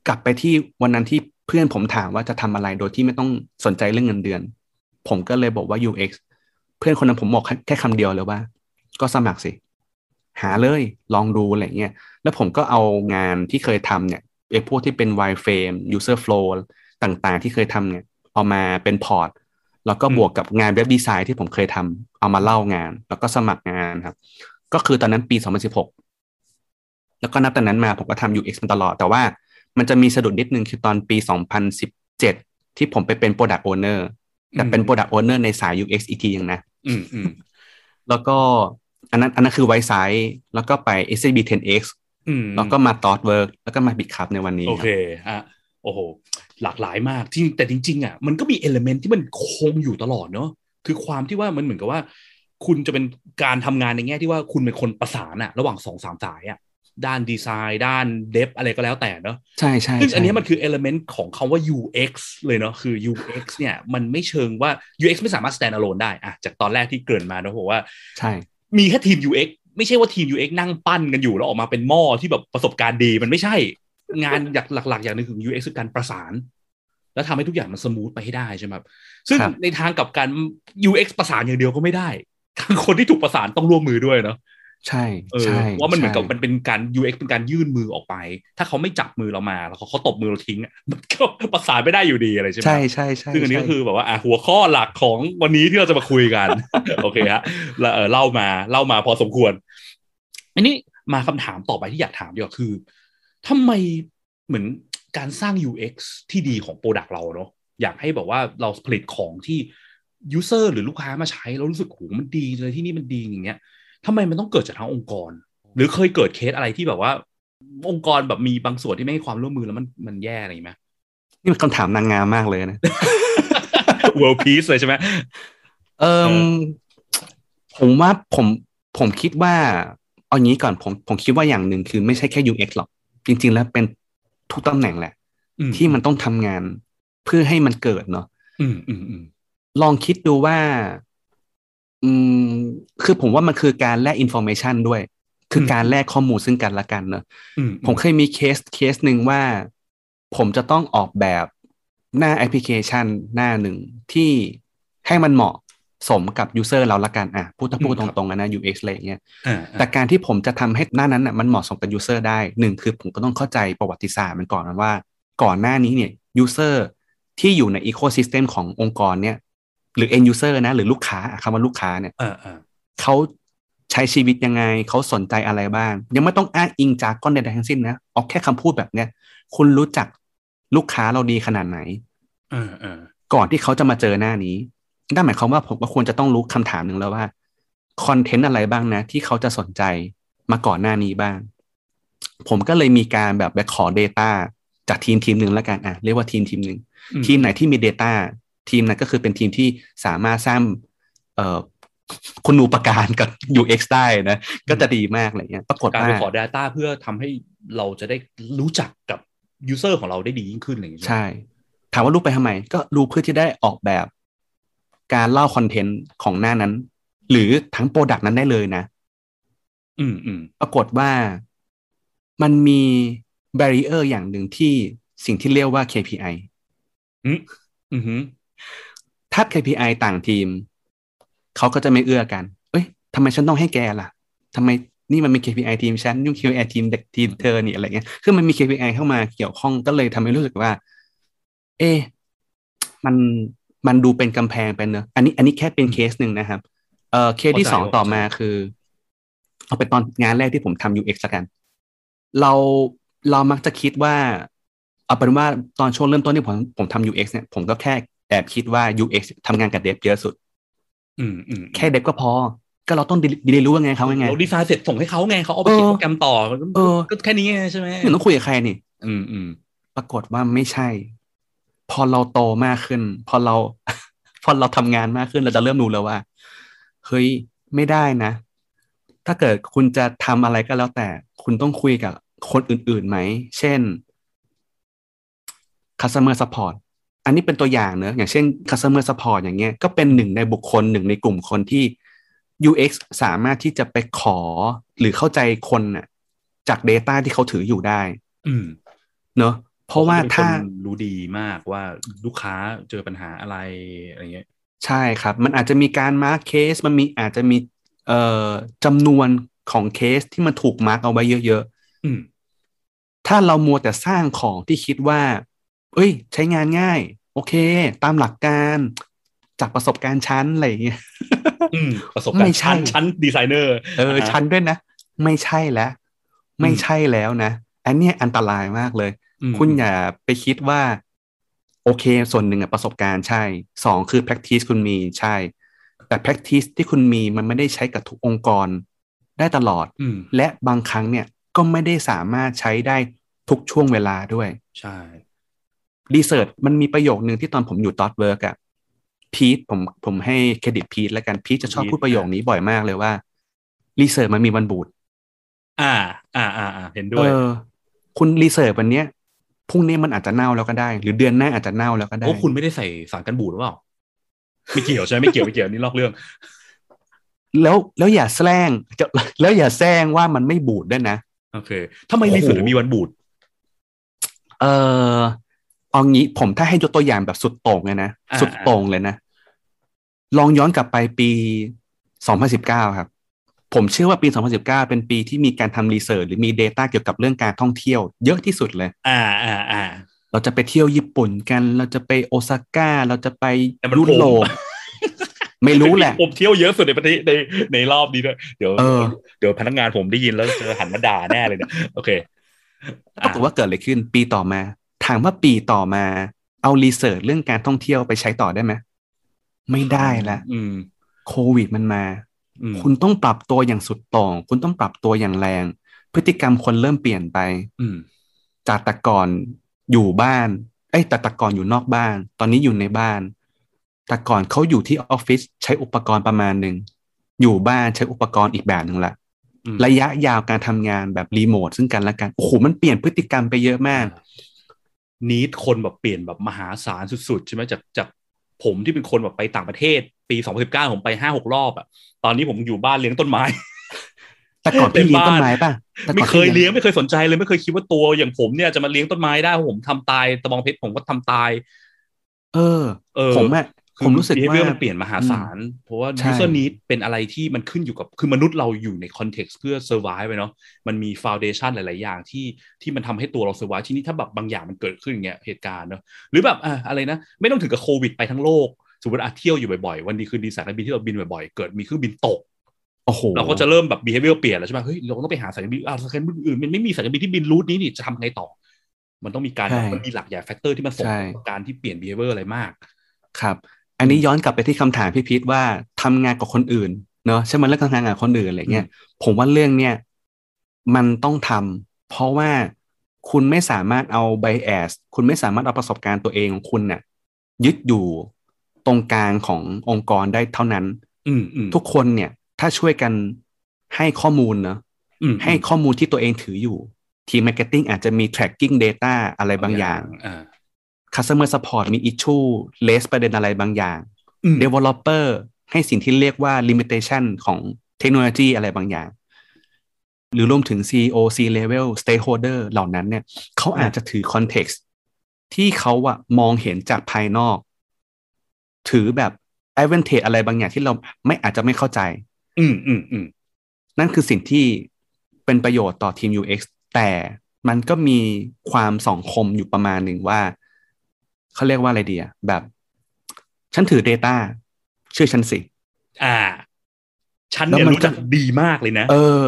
B: กลับไปที่วันนั้นที่เพื่อนผมถามว่าจะทำอะไรโดยที่ไม่ต้องสนใจเรื่องเงินเดือน ผมก็เลยบอกว่า UX เพื่อนคนนั้นผมบอกแค่แค่คำเดียวเลยว่า ก็สมัครสิ หาเลยลองดูอะไรเงี้ยแล้วผมก็เอางานที่เคยทำเนี่ยไอ้พวกที่เป็น wireframe user flow ต่างๆ ที่เคยทำเนี่ยเอามาเป็นพอร์ต แล้วก็
A: อืม
B: บวกกับงานเว็บดีไซน์ที่ผมเคยทำเอามาเล่างาน แล้วก็สมัครงานครับ ก็คือตอนนั้นปี 2016 แล้วก็นับแต่นั้นมาผมก็ทำ UX มาตลอด แต่ว่ามันจะมีสะดุดนิดนึงคือตอนปี 2017 ที่ผมไปเป็น Product Owner แต่เป็น Product Owner ในสาย UX อีกทียังนะ
A: อืมอืม
B: แล้วก็อันนั้นอันนั้นคือ Wisesight แล้วก็ไป SCB 10X
A: อืม
B: แล้วก็มา t อ o เวิร์กแล้วก็มา Bitkub ในวันนี้
A: โอเคครับอะโอ้โห หลากหลายมากที่แต่จริง ๆ อะ มันก็มี element ที่มันคงอยู่ตลอดเนาะคือความที่ว่ามันเหมือนกับว่า คุณจะเป็นการทำงานในแง่ที่ว่าคุณเป็นคนประสานอะระหว่างสองสามสายอะด้านดีไซน์ด้าน dev อะไรก็แล้วแต่เนาะ
B: ใช่ใช่
A: ซึ่ง
B: ใช่
A: อันเนี้ยมันคือ element ของคำว่า UX เลยเนาะคือ UX เนี่ยมันไม่เชิงว่า UX ไม่สามารถ stand alone ได้อะจากตอนแรกที่เกริ่นมาเนาะบอกว่า
B: ใช่
A: มีแค่ทีม UX ไม่ใช่ว่าทีม UX นั่งปั้นกันอยู่แล้วออกมาเป็นหม้อที่แบบประสบการณ์ดีมันไม่ใช่ งานอย่างหลักๆอย่างหนึ่งของ UX คือการประสาน แล้วทำให้ทุกอย่างมัน smooth ไปให้ได้ใช่ไหมครับซึ่ง
B: ครับ
A: ในทางกลับกัน UX ประสานอย่างเดียวก็ไม่ได้คนที่ถูกประสานต้องร่วมมือด้วยเนาะ
B: ใช่
A: เออ
B: ใช่
A: ว่ามันเหมือนกับ
B: ใช่
A: มันเป็นการ UX เป็นการยื่นมือออกไป ถ้าเขาไม่จับมือเรามา แล้วเขาเขาตบมือเราทิ้งอะมันก็ประสานไม่ได้อยู่ดีอะไรใช่ไหม
B: ใช่ใช่ใช่
A: ซึ่งอันนี้ก็
B: ใช่
A: คือแบบว่าอะหัวข้อหลักของวันนี้ที่เราจะมาคุยกัน โอเคฮะแล้วเออเล่ามาเล่ามาพอสมควร อันนี้มาคำถามต่อไปที่อยากถามดีกว่าคือ ทำไมเหมือนการสร้าง UX ที่ดีของ product เราเนาะอยากให้แบบว่าเราผลิตของที่ user หรือลูกค้ามาใช้แล้วรู้สึกโหมันดีเลยที่นี่มันดีอย่างเงี้ยทำไมมันต้องเกิดจากทั้งองค์กร หรือเคยเกิดเคสอะไรที่แบบว่า องค์กรแบบมีบางส่วนที่ไม่ให้ความร่วมมือแล้วมันมันแย่อะไรอย่างงี้ไหม
B: นี่เป็นคำถามนางงามมากเลยนะ
A: world peace เลยใช่ไหม
B: เออผมว่าผมผมคิดว่าเอางี้ก่อนผมผมคิดว่าอย่างหนึ่งคือไม่ใช่แค่ UX หรอก จริง ๆ แล้วเป็นทุกตำแหน่งแหละ
A: อืม
B: ที่มันต้องทำงานเพื่อให้มันเกิดเนาะ
A: อืมอืมอืม
B: ลองคิดดูว่า อืม คือผมว่ามันคือการแลก information ด้วย คือการแลกข้อมูลซึ่งกันและกันเนอะ
A: อืม
B: ผมเคยมีเคสเคสหนึ่งว่า ผมจะต้องออกแบบหน้าแอปพลิเคชันหน้าหนึ่งที่ให้มันเหมาะ สมกับ user เราละกันอะพูดถ้าพูดตรงๆอะนะ UX อะไรอย่างเงี้ย
A: อ่า
B: แต่การที่ผมจะทำให้หน้านั้นน่ะมันเหมาะสมกับ user ได้หนึ่งคือผมก็ต้องเข้าใจประวัติศาสตร์มันก่อนนะว่า ก่อนหน้านี้เนี่ย user ที่อยู่ใน ecosystem ขององค์กรเนี่ยหรือ end user นะ หรือลูกค้าอะคำว่าลูกค้าเนี่ย
A: อ่าอ่า
B: เขาใช้ชีวิตยังไง เขาสนใจอะไรบ้าง ยังไม่ต้องอ้างอิงจากก้อนใดๆทั้งสิ้นนะเอาแค่คำพูดแบบเนี้ยคุณรู้จักลูกค้าเราดีขนาดไหน
A: อ่าอ่า
B: ก่อนที่เขาจะมาเจอหน้านี้ นั่นหมายความว่าผมก็ควรจะต้องรู้คำถามหนึ่งแล้วว่าคอนเทนต์อะไรบ้างนะ ที่เขาจะสนใจมาก่อนหน้านี้บ้าง ผมก็เลยมีการแบบไปขอ Data จากทีมทีมหนึ่งแล้วกันอะเรียกว่าทีมทีมหนึ่ง
A: อื
B: ทีมไหนที่มี Data ทีมนั้นก็คือเป็นทีมที่สามารถสร้างเอ่อคุณูปการกับ UX ได้นะ ก็จะดีมากอะไรเงี้ยปรากฏ
A: การ
B: ว่า
A: ไปขอ Data เพื่อทำให้เราจะได้รู้จักกับยูเซอร์ของเราได้ดียิ่งขึ้นอะไรอย่างเงี้ย
B: ใช่ ถามว่ารู้ไปทำไม ก็รู้เพื่อที่ได้ออกแบบ การเล่าคอนเทนต์ของหน้านั้น หรือทั้ง product นั้นได้เลยนะ
A: อืมอืม
B: ปรากฏว่ามันมีแบร r เออร์อย่างหนึ่งที่สิ่งที่เรียกว่า KPI
A: อืมอืมฮึ
B: ถ้า KPI ต่างทีม เขาก็จะไม่เอื้อกัน เอ้ยทำไมฉันต้องให้แกล่ะทำไมนี่มันมี KPI ทีมฉันนี่ KPI ทีมเด็กทีมเธอนี่อะไรเงี้ย คือมันมี KPI เข้ามาเกี่ยวข้องก็เลยทำให้รู้สึกว่า เอ๊ะมัน มันดูเป็นกำแพงไปเนอะอันนี้อันนี้แค่เป็นเคสหนึ่งนะครับ เอ่อเคสที่สองต่อมาคือ เอาไปตอนงานแรกที่ผมทำ UX ละกัน เราเรามักจะคิดว่า เอาเป็นว่าตอนช่วงเริ่มต้นที่ผมผมทำ UX เนี่ยผมก็แค่แอบคิดว่า UX ทำงานกับ dev เยอะสุด
A: อืมอืม
B: แค่ dev ก็พอ ก็เราต้องดีดีรู้ว่าไงเขาว่าไง
A: เราดีไซน์เสร็จส่งให้เขาไงเขาเอาไปเขียน
B: เออ
A: โปรแกรมต่อมันก็
B: เออ
A: ก็แค่นี้ไงใช่ไหม
B: ไม่ต้องคุยกับใครนี่
A: อืมอืม
B: ปรากฏว่าไม่ใช่ พอเราโตมากขึ้น พอเราพอเราทำงานมากขึ้นเราจะเริ่มรู้แล้วว่าเฮ้ยไม่ได้นะ ถ้าเกิดคุณจะทำอะไรก็แล้วแต่ คุณต้องคุยกับคนอื่นๆไหม เช่น customer support อันนี้เป็นตัวอย่างเนอะอย่างเช่น customer support อย่างเงี้ยก็เป็นหนึ่งในบุคคลหนึ่งในกลุ่มคนที่ UX สามารถที่จะไปขอหรือเข้าใจคนน่ะจาก Data ที่เขาถืออยู่ได้
A: อืม
B: เนอะ เพราะว่าถ้า
A: เขาเป็นคนรู้ดีมากว่าลูกค้าเจอปัญหาอะไรอะไรเงี้ย
B: ใช่ครับ มันอาจจะมีการ mark เคสมันมีอาจจะมีเอ่อจำนวนของเคสที่มันถูก mark เอาไว้เยอะ
A: อืม
B: ๆถ้าเรามัวแต่สร้างของที่คิดว่า เอ้ย ใช้งานง่าย โอเค ตามหลักการจากประสบการณ์ชั้นอะไรอย่างเงี้ย
A: อืมประสบการ
B: ไม่ใช่
A: ชั้นชั้นดีไซเนอร์
B: เออชั้นด้วยนะ ไม่ใช่แล้ว ไม่ใช่แล้วนะ อันเนี้ยอันตรายมากเลย
A: อืม
B: คุณอย่าไปคิดว่า โอเค ส่วนหนึ่งอะประสบการณ์ใช่สองคือ practice คุณมีใช่ แต่ practice ที่คุณมีมันไม่ได้ใช้กับทุกองค์กรได้ตลอด
A: อืม
B: และบางครั้งเนี่ยก็ไม่ได้สามารถใช้ได้ทุกช่วงเวลาด้วย
A: ใช่
B: research มันมีประโยคนึงที่ตอนผมอยู่ตอ t เวิร์กอะพีทผมผมให้เครดิตพีทแล้วกันพีทจะชอบพูดประโยคนี้บ่อยมากเลยว่า research มันมีวันบูด
A: อ่า อ่าอ่าอ่าเห็นด้
B: เอ
A: วย
B: อคุณ research วันเนี้ย พรุ่งนี้มันอาจจะเน่าแล้วก็ได้ หรือเดือนหน้าอาจจะเน่าแล้วก็ได้
A: โอ้คุณไม่ได้ใส่สารกันบูดหรือเปล่าไม่เกี่ยวใช่ไหมไม่เกี่ยวไม่เกี่ยวนี่ลอกเรื่อง
B: แล้วแล้วอย่าแซงจะแล้วอย่าแซงว่ามันไม่บูดด้วยนะ
A: โอเคทำไม
B: โอ้โห
A: research ถึงมีวันบูด
B: เออเอางี้ผมถ้าให้ยกตัวอย่างแบบสุดโต่งเลยนะ
A: อ่า
B: สุดโต่งเลยนะ ลองย้อนกลับไปปี2019ครับ ผมเชื่อว่าปี 2019 เป็นปีที่มีการทำรีเสิร์ชหรือมี Data เกี่ยวกับเรื่องการท่องเที่ยว เยอะที่สุดเลย
A: อ่าอ่าอ่า
B: เราจะไปเที่ยวญี่ปุ่นกัน เราจะไปโอซาก้า เราจะไป
A: แต่มัน
B: ยุโรป
A: ผม
B: ไม่รู้แหละ
A: ผมเที่ยวเยอะสุดในประเทศในในรอบนี้ด้วยเดี๋ยว
B: เออ
A: เดี๋ยวพนักงานผมได้ยินแล้วจะหันมาด่าแน่เลยเนี่ยโอเค
B: ปรากฏว่าเกิดอะไรขึ้น ปีต่อมา ถามว่าปีต่อมา เอารีเสิร์ชเรื่องการท่องเที่ยวไปใช้ต่อได้ไหมไม่ได้ละ
A: อืม
B: โควิดมันมา
A: อืม
B: คุณต้องปรับตัวอย่างสุดโต่งคุณต้องปรับตัวอย่างแรง พฤติกรรมคนเริ่มเปลี่ยนไป
A: อืม
B: จากแต่ก่อนอยู่บ้าน เอ้ยแต่แต่ก่อนอยู่นอกบ้าน ตอนนี้อยู่ในบ้าน แต่ก่อนเขาอยู่ที่ออฟฟิศใช้อุปกรณ์ประมาณหนึ่งอยู่บ้านใช้อุปกรณ์อีกแบบหนึ่งละ
A: อืม
B: ระยะยาวการทำงานแบบรีโมทซึ่งกันและกันโอ้โหมันเปลี่ยนพฤติกรรมไปเยอะมาก
A: นีดคนแบบเปลี่ยนแบบมหาศาลสุดๆ ใช่ไหมจากจาก ผมที่เป็นคนแบบไปต่างประเทศ ปี2019ผมไปห้าหกรอบอะตอนนี้ผมอยู่บ้านเลี้ยงต้นไม้
B: แต่ก่อนพี่เลี้ยงต้นไม้ป่ะแต่
A: ไม่
B: ก่อน
A: เค
B: พี่
A: ยเลี้ยงไม่เคยสนใจเลยไม่เคยคิดว่าตัวอย่างผมเนี่ยจะมาเลี้ยงต้นไม้ได้เพราะผมทำตายตะบองเพชรผมก็ทำตาย
B: เออ
A: เออ
B: ผมอะ ผมรู้สึกว่า
A: behavior มันเปลี่ยนมหาศาล เพราะว่า
B: ใช่
A: user need เป็นอะไรที่มันขึ้นอยู่กับ คือมนุษย์เราอยู่ใน context เพื่อ survive ไปเนาะมันมี foundation หลาย ๆ อย่างที่ที่มันทำให้ตัวเรา survive ที่นี่ถ้าแบบบางอย่างมันเกิดขึ้นอย่างเงี้ยเหตุการณ์เนาะหรือแบบอะอะไรนะ ไม่ต้องถึงกับโควิดไปทั้งโลกสมมติอาเที่ยวอยู่บ่อย ๆ วันดีคืนดีสายการบินที่เราบินบ่อย ๆ เกิดมีเครื่องบินตก
B: โอ้โห
A: เราก็จะเริ่มแบบ behavior เปลี่ยนแล้วใช่ไหมเฮ้ยเราต้องไปหาสายการบินอ่าสายการบินอื่นมันไม่มีสายการบินที่บิน route นี้นี่จะทำไงต่อ มันต้องมีการ
B: ใช่
A: มันมีหลักใหญ่ factor ที่มันส่ง
B: ใช่
A: ต่อการที่เปลี่ยน behavior อะไรมาก
B: ครับ อันนี้ย้อนกลับไปที่คำถามพี่พีทว่าทำงานกับคนอื่นเนาะใช่ไหมเรื่องการทำงานกับคนอื่นอะไรเงี้ยผมว่าเรื่องเนี้ยมันต้องทำเพราะว่าคุณไม่สามารถเอาไบแอสคุณไม่สามารถเอาประสบการณ์ตัวเองของคุณเนี่ยยึดอยู่ตรงกลางขององค์กรได้เท่านั้น
A: อืมอืม
B: ทุกคนเนี่ย ถ้าช่วยกันให้ข้อมูลเนาะ
A: อืม
B: ให้ข้อมูลที่ตัวเองถืออยู่ ทีม marketing อาจจะมี tracking data อะไรบางอย่าง
A: อ่า
B: customer support มี issue less ประเด็นอะไรบางอย่าง
A: อืม
B: developer ให้สิ่งที่เรียกว่า limitation ของเทคโนโลยีอะไรบางอย่าง หรือรวมถึง CEO C level stakeholder เหล่านั้นเนี่ยเขาอาจจะถือ context ที่เขาอะมองเห็นจากภายนอก ถือแบบ advantage อะไรบางอย่างที่เราไม่อาจจะไม่เข้าใจ
A: อืมอืมอืม
B: นั่นคือสิ่งที่เป็นประโยชน์ต่อทีม UX แต่มันก็มีความสองคมอยู่ประมาณหนึ่งว่า เขาเรียกว่าอะไรดีอะแบบ ฉันถือ Data เชื่อฉันสิ
A: อ่า ฉัน
B: แล้ว
A: เนี่ย
B: มัน
A: รู้จัก
B: ก็
A: ดีมากเลยนะ
B: เออ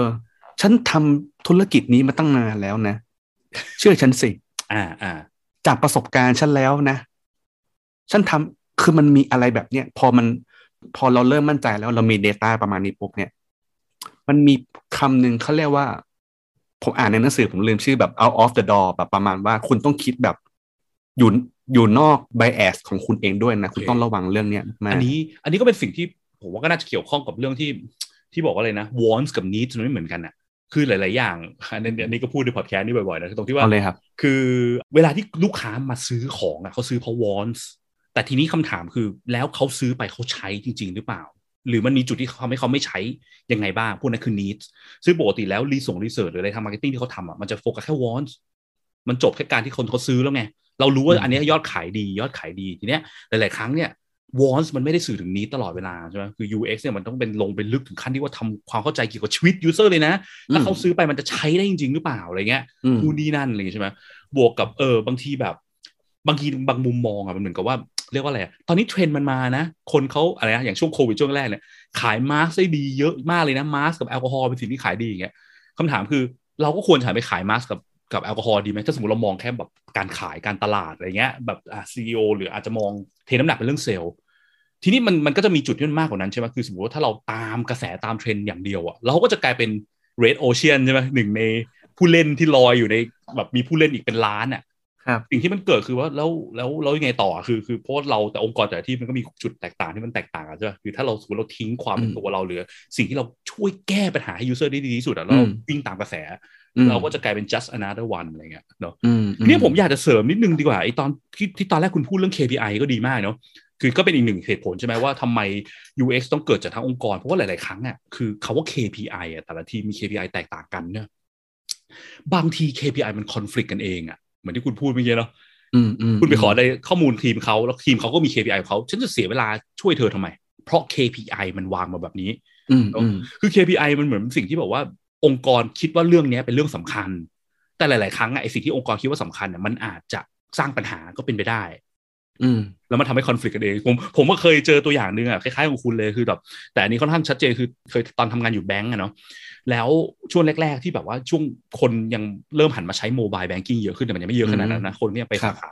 B: ฉันทำธุรกิจนี้มาตั้งนานแล้วนะ เชื่อฉันสิ
A: อ่าอ่า
B: จากประสบการณ์ฉันแล้วนะ ฉันทำคือมันมีอะไรแบบเนี้ยพอมันพอเราเริ่มมั่นใจแล้วเรามี Data ประมาณนี้ปุ๊บเนี่ย มันมีคำหนึ่งเขาเรียกว่า ผมอ่านในหนังสือผมลืมชื่อแบบ out of the door แบบประมาณว่าคุณต้องคิดแบบ อยู่อยู่นอก bias ของคุณเองด้วยนะคุณต้องระวังเรื่องเนี้ยมาก
A: อันนี้อันนี้ก็เป็นสิ่งที่ผมว่าก็น่าจะเกี่ยวข้องกับเรื่องที่ที่บอกว่าอะไรนะ wants กับ needs มันไม่เหมือนกันอะคือหลาย ๆ อย่างอันนี้อันนี้ก็พูดในพอดแคสต์นี่บ่อย ๆ นะคือตรงที่ว่า
B: เอาเลยครับ
A: คือเวลาที่ลูกค้ามาซื้อของอะเขาซื้อเพราะ wants แต่ทีนี้คำถามคือแล้วเขาซื้อไปเขาใช้จริง ๆ หรือเปล่า หรือมันมีจุดที่เขาทำให้เขาไม่ใช้ยังไงบ้าง พวกนั้นคือ needs ซึ่งปกติแล้วรีส่ง research หรืออะไรทาง marketing ที่เขาทำอะมันจะโฟกัสแค่ wants มันจบแค่การที่คนเขาซื้อแล้วไง เรารู้ว่า
B: อืม
A: อันเนี้ยยอดขายดียอดขายดีทีเนี้ยหลาย ๆ ครั้งเนี่ย wants มันไม่ได้สื่อถึง need ตลอดเวลาใช่ไหมคือ UX เนี่ยมันต้องเป็นลงไปลึกถึงขั้นที่ว่าทำความเข้าใจเกี่ยวกับชีวิต user เลยนะถ้าเขาซื้อไปมันจะใช้ได้จริง ๆ หรือเปล่าอะไรเงี้ย
B: อืม
A: นู่นนี่นั่นอะไรอย่างเงี้ยใช่ไหมบวกกับเออบางทีแบบ บางทีบางมุมมองอะมันเหมือนกับว่าเรียกว่าอะไรอะตอนนี้เทรนด์มันมานะ คนเขาอะไรนะอย่างช่วงโควิดช่วงแรกเนี่ยขายมาสก์ได้ดีเยอะมากเลยนะมาสก์กับแอลกอฮอล์เป็นสิ่งที่ขายดีอย่างเงี้ยคำถามคือเราก็ควรจะหันไปขายมาสก์กับ กับแอลกอฮอล์ดีไหมถ้าสมมติเรามองแค่แบบการขายการตลาดอะไรเงี้ยแบบอะซีอหรืออาจจะมองเทน้ำหนักเป็นเรื่องเซลล์ทีนี้มันมันก็จะมีจุดที่มันมากกว่านั้นใช่ไหมคือสมมติว่าถ้าเราตามกระแสตามเทรนด์อย่างเดียวอะเราก็จะกลายเป็น red ocean ใช่ไหมหนึ่งในผู้เล่นที่ลอยอยู่ในแบบมีผู้เล่นอีกเป็นล้านอะ
B: ครับ
A: สิ่งที่มันเกิดคือว่าแล้วแล้วแล้วยังไงต่ออะคือคือเพราะว่าเราแต่องค์กรแต่ละที่มันก็มีจุดแตกต่างที่มันแตกต่างกันใช่ไหมคือถ้าเราสมมติเราทิ้งความเป็น
B: อืม
A: ตัวเราเหลือ สิ่งที่เราช่วยแก้ปัญหาให้ user ได้ดีที่สุดอะแล้วเรา
B: อืม
A: วิ่งตามกระแส
B: อืม
A: เราก็จะกลายเป็น just another one อะไรเงี้ยเนาะ
B: อืม
A: เนี่ยผมอยากจะเสริมนิดนึงดีกว่าไอ้ตอนที่ที่ตอนแรกคุณพูดเรื่อง KPI ก็ดีมากเนาะคือก็เป็นอีกหนึ่งเหตุผลใช่ไหมว่าทำไม UX ต้องเกิดจากทั้งองค์กร เพราะว่าหลาย ๆ ครั้งอะคือคาว่า KPI อะแต่ละทีมมี KPI แตกต่างกันเนี่ยบางที KPI มันคอน FLICT กันเองอะเหมือนที่คุณพูดเมื่อกี้เนาะ
B: อืมอืม
A: คุณไปขอในข้อมูลทีมเขาแล้วทีมเขาก็มี KPI ของเขาฉันจะเสียเวลาช่วยเธอทำไม เพราะ KPI มันวางมาแบบนี้
B: อืมอืม
A: คือ KPI มันเหมือนสิ่งที่บอกว่า องค์กรคิดว่าเรื่องเนี้ยเป็นเรื่องสำคัญ แต่หลาย ๆ ครั้งอะไอสิ่งที่องค์กรคิดว่าสำคัญเนี่ยมันอาจจะสร้างปัญหาก็เป็นไปได้
B: อืม
A: แล้วมันทำให้ conflict กันเอง ผมผมก็เคยเจอตัวอย่างหนึ่งอะคล้ายๆของคุณเลยคือแบบแต่อันนี้ค่อนข้างชัดเจนคือเคยตอนทำงานอยู่แบงก์อะเนาะแล้วช่วงแรก ๆ ที่แบบว่าช่วงคนยังเริ่มหันมาใช้ mobile banking เยอะขึ้นแต่มันยังไม่เยอะขนาดนั้นนะคนเนี่ยไปสาขาครับ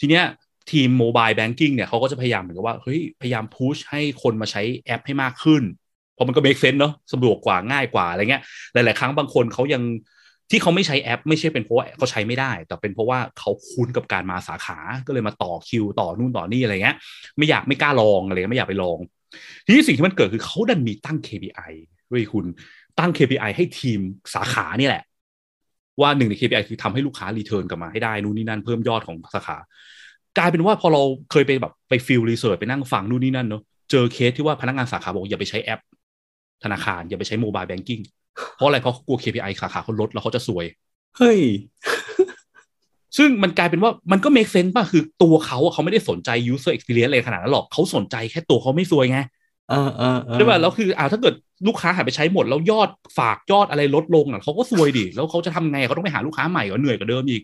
A: ทีเนี้ยทีม mobile banking เนี่ยเขาก็จะพยายามเหมือนกับว่าเฮ้ยพยายาม push ให้คนมาใช้แอปให้มากขึ้น เพราะมันก็ make sense เนาะสะดวกกว่าง่ายกว่าอะไรเงี้ยหลาย ๆ ครั้งบางคนเขายังที่เขาไม่ใช้แอป ไม่ใช่เป็นเพราะว่าเขาใช้ไม่ได้ แต่เป็นเพราะว่าเขาคุ้นกับการมาสาขาก็เลยมาต่อคิว ต่อนู่นต่อนี่อะไรเงี้ยไม่อยากไม่กล้าลองอะไรไม่อยากไปลอง ทีนี้สิ่งที่มันเกิดคือเขาดันมีตั้ง KPI เว้ยคุณตั้ง KPI ให้ทีมสาขานี่แหละ ว่าหนึ่งใน KPI คือทำให้ลูกค้า return กลับมาให้ได้นู่นนี่นั่นเพิ่มยอดของสาขากลายเป็นว่าพอเราเคยไปแบบไป field research ไปนั่งฟังนู่นนี่นั่นเนาะเจอเคสที่ว่าพนักงานสาขาบอกอย่าไปใช้แอป ธนาคารอย่าไปใช้ mobile banking เพราะอะไรเพราะกลัว KPI สาขาเขาลดแล้วเขาจะซวย
B: เฮ้ย
A: ซึ่งมันกลายเป็นว่ามันก็ make sense ป่ะ คือตัวเขาอะเขาไม่ได้สนใจ user experience อะไรขนาดนั้นหรอกเขาสนใจแค่ตัวเขาไม่ซวยไง
B: เออเออเออ
A: ใช่ป่ะแล้วคืออ่าถ้าเกิดลูกค้าหายไปใช้หมด แล้วยอดฝากยอดอะไรลดลงอะเขาก็ซวยดิแล้วเขาจะทำไงเขาต้องไปหาลูกค้าใหม่ก็เหนื่อยกว่าเดิมอีก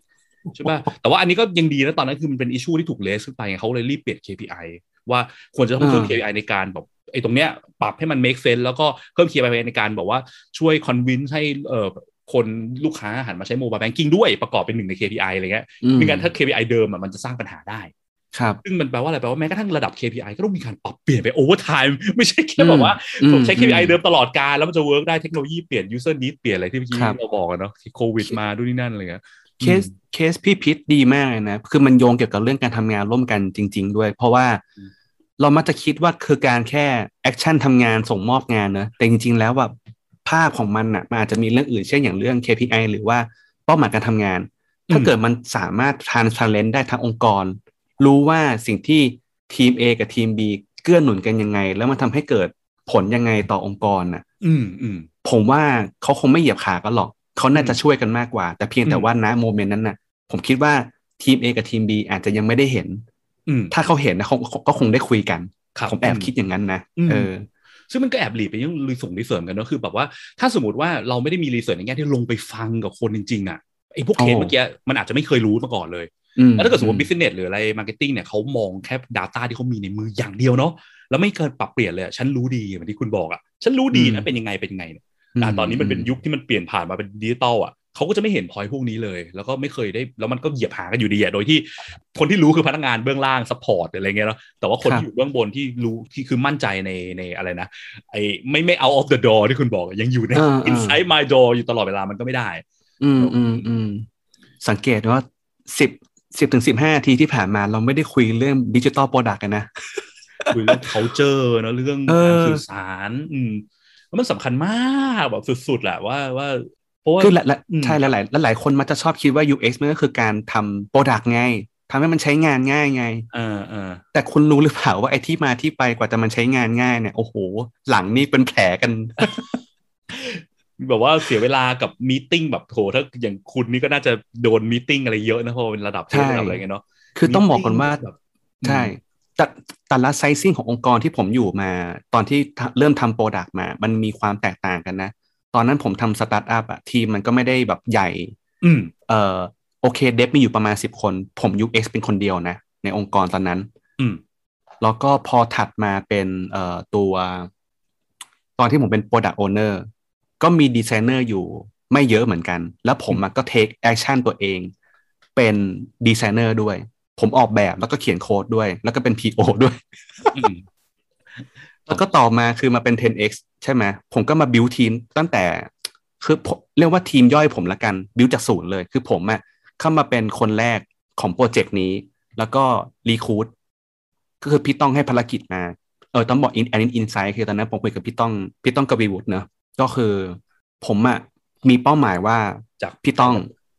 A: ใช่ป่ะแต่ว่าอันนี้ก็ยังดีนะตอนนั้นคือมันเป็นอิชชูที่ถูกเลสขึ้นไปไงเขาเลยรีบเปลี่ยน KPI ว่าควรจะต้องเพิ่ม KPI ในการแบบไอ้ตรงเนี้ยปรับให้มัน make sense แล้วก็เพิ่ม KPI ในการบอกว่าช่วย convince ให้เอ่อคนลูกค้าหันมาใช้ mobile banking ด้วยประกอบเป็นหนึ่งใน KPI อะไรเงี้ย
B: อืม
A: ไม่งั้นถ้า KPI เดิมอะมันจะสร้างปัญหาได้
B: ครับ
A: ซึ่งมันแปลว่าอะไร แปลว่าแม้กระทั่งระดับ KPI ก็ต้องมีการปรับเปลี่ยนไป over time ไม่ใช่แค่แบบว่า
B: อืม
A: ผมใช้ KPI
B: อืม
A: เดิมตลอดกาลแล้วมันจะ work ได้เทคโนโลยีเปลี่ยน user need เปลี่ยนอะไรที่เมื่อกี้
B: ครับ
A: เราบอกกันเนาะที่โควิดมาด้วยนี่นั่นอะไรเงี้ย
B: เคสเคสพี่พิษดีมากเลยนะ คือมันโยงเกี่ยวกับเรื่องการทำงานร่วมกันจริง ๆ ด้วย เพราะว่า
A: อืม
B: เรามักจะคิดว่าคือการแค่ action ทำงานส่งมอบงานเนอะแต่จริง ๆ แล้วแบบภาพของมันอะมันอาจจะมีเรื่องอื่นเช่นอย่างเรื่อง KPI หรือว่าเป้าหมายการทำงาน ถ้าเกิดมันสามารถ transparent ได้ทั้งองค์กร รู้ว่าสิ่งที่ทีม A กับทีม B เกื้อหนุนกันยังไง แล้วมันทำให้เกิดผลยังไงต่อองค์กรน่ะ
A: อืมอืม
B: ผมว่าเขาคงไม่เหยียบขากันหรอก เขาน่าจะช่วยกันมากกว่า แต่เพียงแต่
A: อืม
B: ว่าณ moment นั้นน่ะ ผมคิดว่าทีม A กับทีม B อาจจะยังไม่ได้เห็น
A: อืม
B: ถ้าเขาเห็นนะเขาก็คงได้คุยกัน
A: ครับ
B: ผมแอบคิดอย่างนั้นนะ
A: อืม
B: เออ
A: ซึ่งมันก็แอบหลีดไปยังรีส่งรีเสิร์ชกันเนอะคือแบบว่าถ้าสมมติว่าเราไม่ได้มีรีเสิร์ชในแง่ที่ลงไปฟังกับคนจริงๆอะไอ้พวกเคส
B: โอ้
A: เมื่อกี้มันอาจจะไม่เคยรู้มาก่อนเลย
B: อืม
A: แล้วถ้าเกิดสมมติ business หรืออะไร marketing เนี่ยเขามองแค่ data ที่เขามีในมืออย่างเดียวเนาะแล้วไม่เกินปรับเปลี่ยนเลยอะฉันรู้ดีเหมือนที่คุณบอกอะฉันรู้ดีนะเป็นยังไงเป็นยังไง เนี่ยอ่าตอนนี้มันเป็นยุคที่มันเปลี่ยนผ่านมาเป็นดิจิตอลอะเขาก็จะไม่เห็นพอยพวกนี้เลย แล้วก็ไม่เคยได้ แล้วมันก็เหยียบขากันอยู่ดีอะโดยที่คนที่รู้คือพนักงานเบื้องล่าง support อะไรเงี้ยเนาะแต่ว่าคน
B: ครับ
A: ที่อยู่เบื้องบนที่รู้ที่คือมั่นใจในในอะไรนะไอ้ไม่ไม่ out of the door ที่คุณบอกอะยังอยู่ใน
B: อ่าอ่า
A: inside my door อยู่ตลอดเวลามันก็ไม่ได้
B: อืมอืมอืมสังเกตว่าสิบสิบถึงสิบห้าทีที่ผ่านมาเราไม่ได้คุยเรื่อง digital product กันนะ
A: คุยเรื่อง culture เนอะเรื่อง
B: เออ
A: การสื่อสาร อืม แล้วมันสำคัญมากแบบสุดๆแหละว่าว่าเพราะว่า
B: คือหลายหลาย
A: อืม
B: ใช่หลายหลายหลายคนมักจะชอบคิดว่า UX มันก็คือการทำ product ไงทำให้มันใช้งานง่ายไง
A: เออเออ
B: แต่คุณรู้หรือเปล่าว่าไอ้ที่มาที่ไปกว่าจะมันใช้งานง่ายเนี่ย โอ้โห หลังนี่เป็นแผลกัน
A: แบบว่าเสียเวลากับ meeting แบบโหถ้าอย่างคุณนี่ก็น่าจะโดน meeting อะไรเยอะนะเพราะว่าเป็นระดับเทพ
B: ใช่
A: ระดับอะไรเงี้ยเนาะ
B: คือต้องบอกก่อนว่า
A: แบบ
B: ใช่ แต่แต่ละ sizing ขององค์กรที่ผมอยู่มา ตอนที่เริ่มทำ product มา มันมีความแตกต่างกันนะ ตอนนั้นผมทำสตาร์ทอัพอะทีมมันก็ไม่ได้แบบใหญ่
A: อืม
B: เอ่อโอเค dev มีอยู่ประมาณสิบคน ผม UX เป็นคนเดียวนะ ในองค์กรตอนนั้น
A: อืม
B: แล้วก็พอถัดมาเป็นเอ่อตัว ตอนที่ผมเป็น Product Owner ก็มีดีไซเนอร์อยู่ไม่เยอะเหมือนกัน แล้วผมอะก็ take action ตัวเอง เป็นดีไซเนอร์ด้วย ผมออกแบบแล้วก็เขียนโค้ดด้วย แล้วก็เป็น PO ด้วย
A: อืม
B: แล้วก็ต่อมาคือมาเป็น 10x ใช่ไหมผมก็มาบิวทีมตั้งแต่ คือผมเรียกว่าทีมย่อยผมละกัน บิวจากศูนย์เลย คือผมอะเข้ามาเป็นคนแรกของ project นี้ แล้วก็ recruit ก็คือพี่ต้องให้ภารกิจมา เออต้องบอกอินอันนี้ insight คือตอนนั้นผมคุยกับพี่ต้อง พี่ต้องกวีวุฒิเนอะก็คือผมอะมีเป้าหมายว่า
A: จาก
B: พี่ต้อง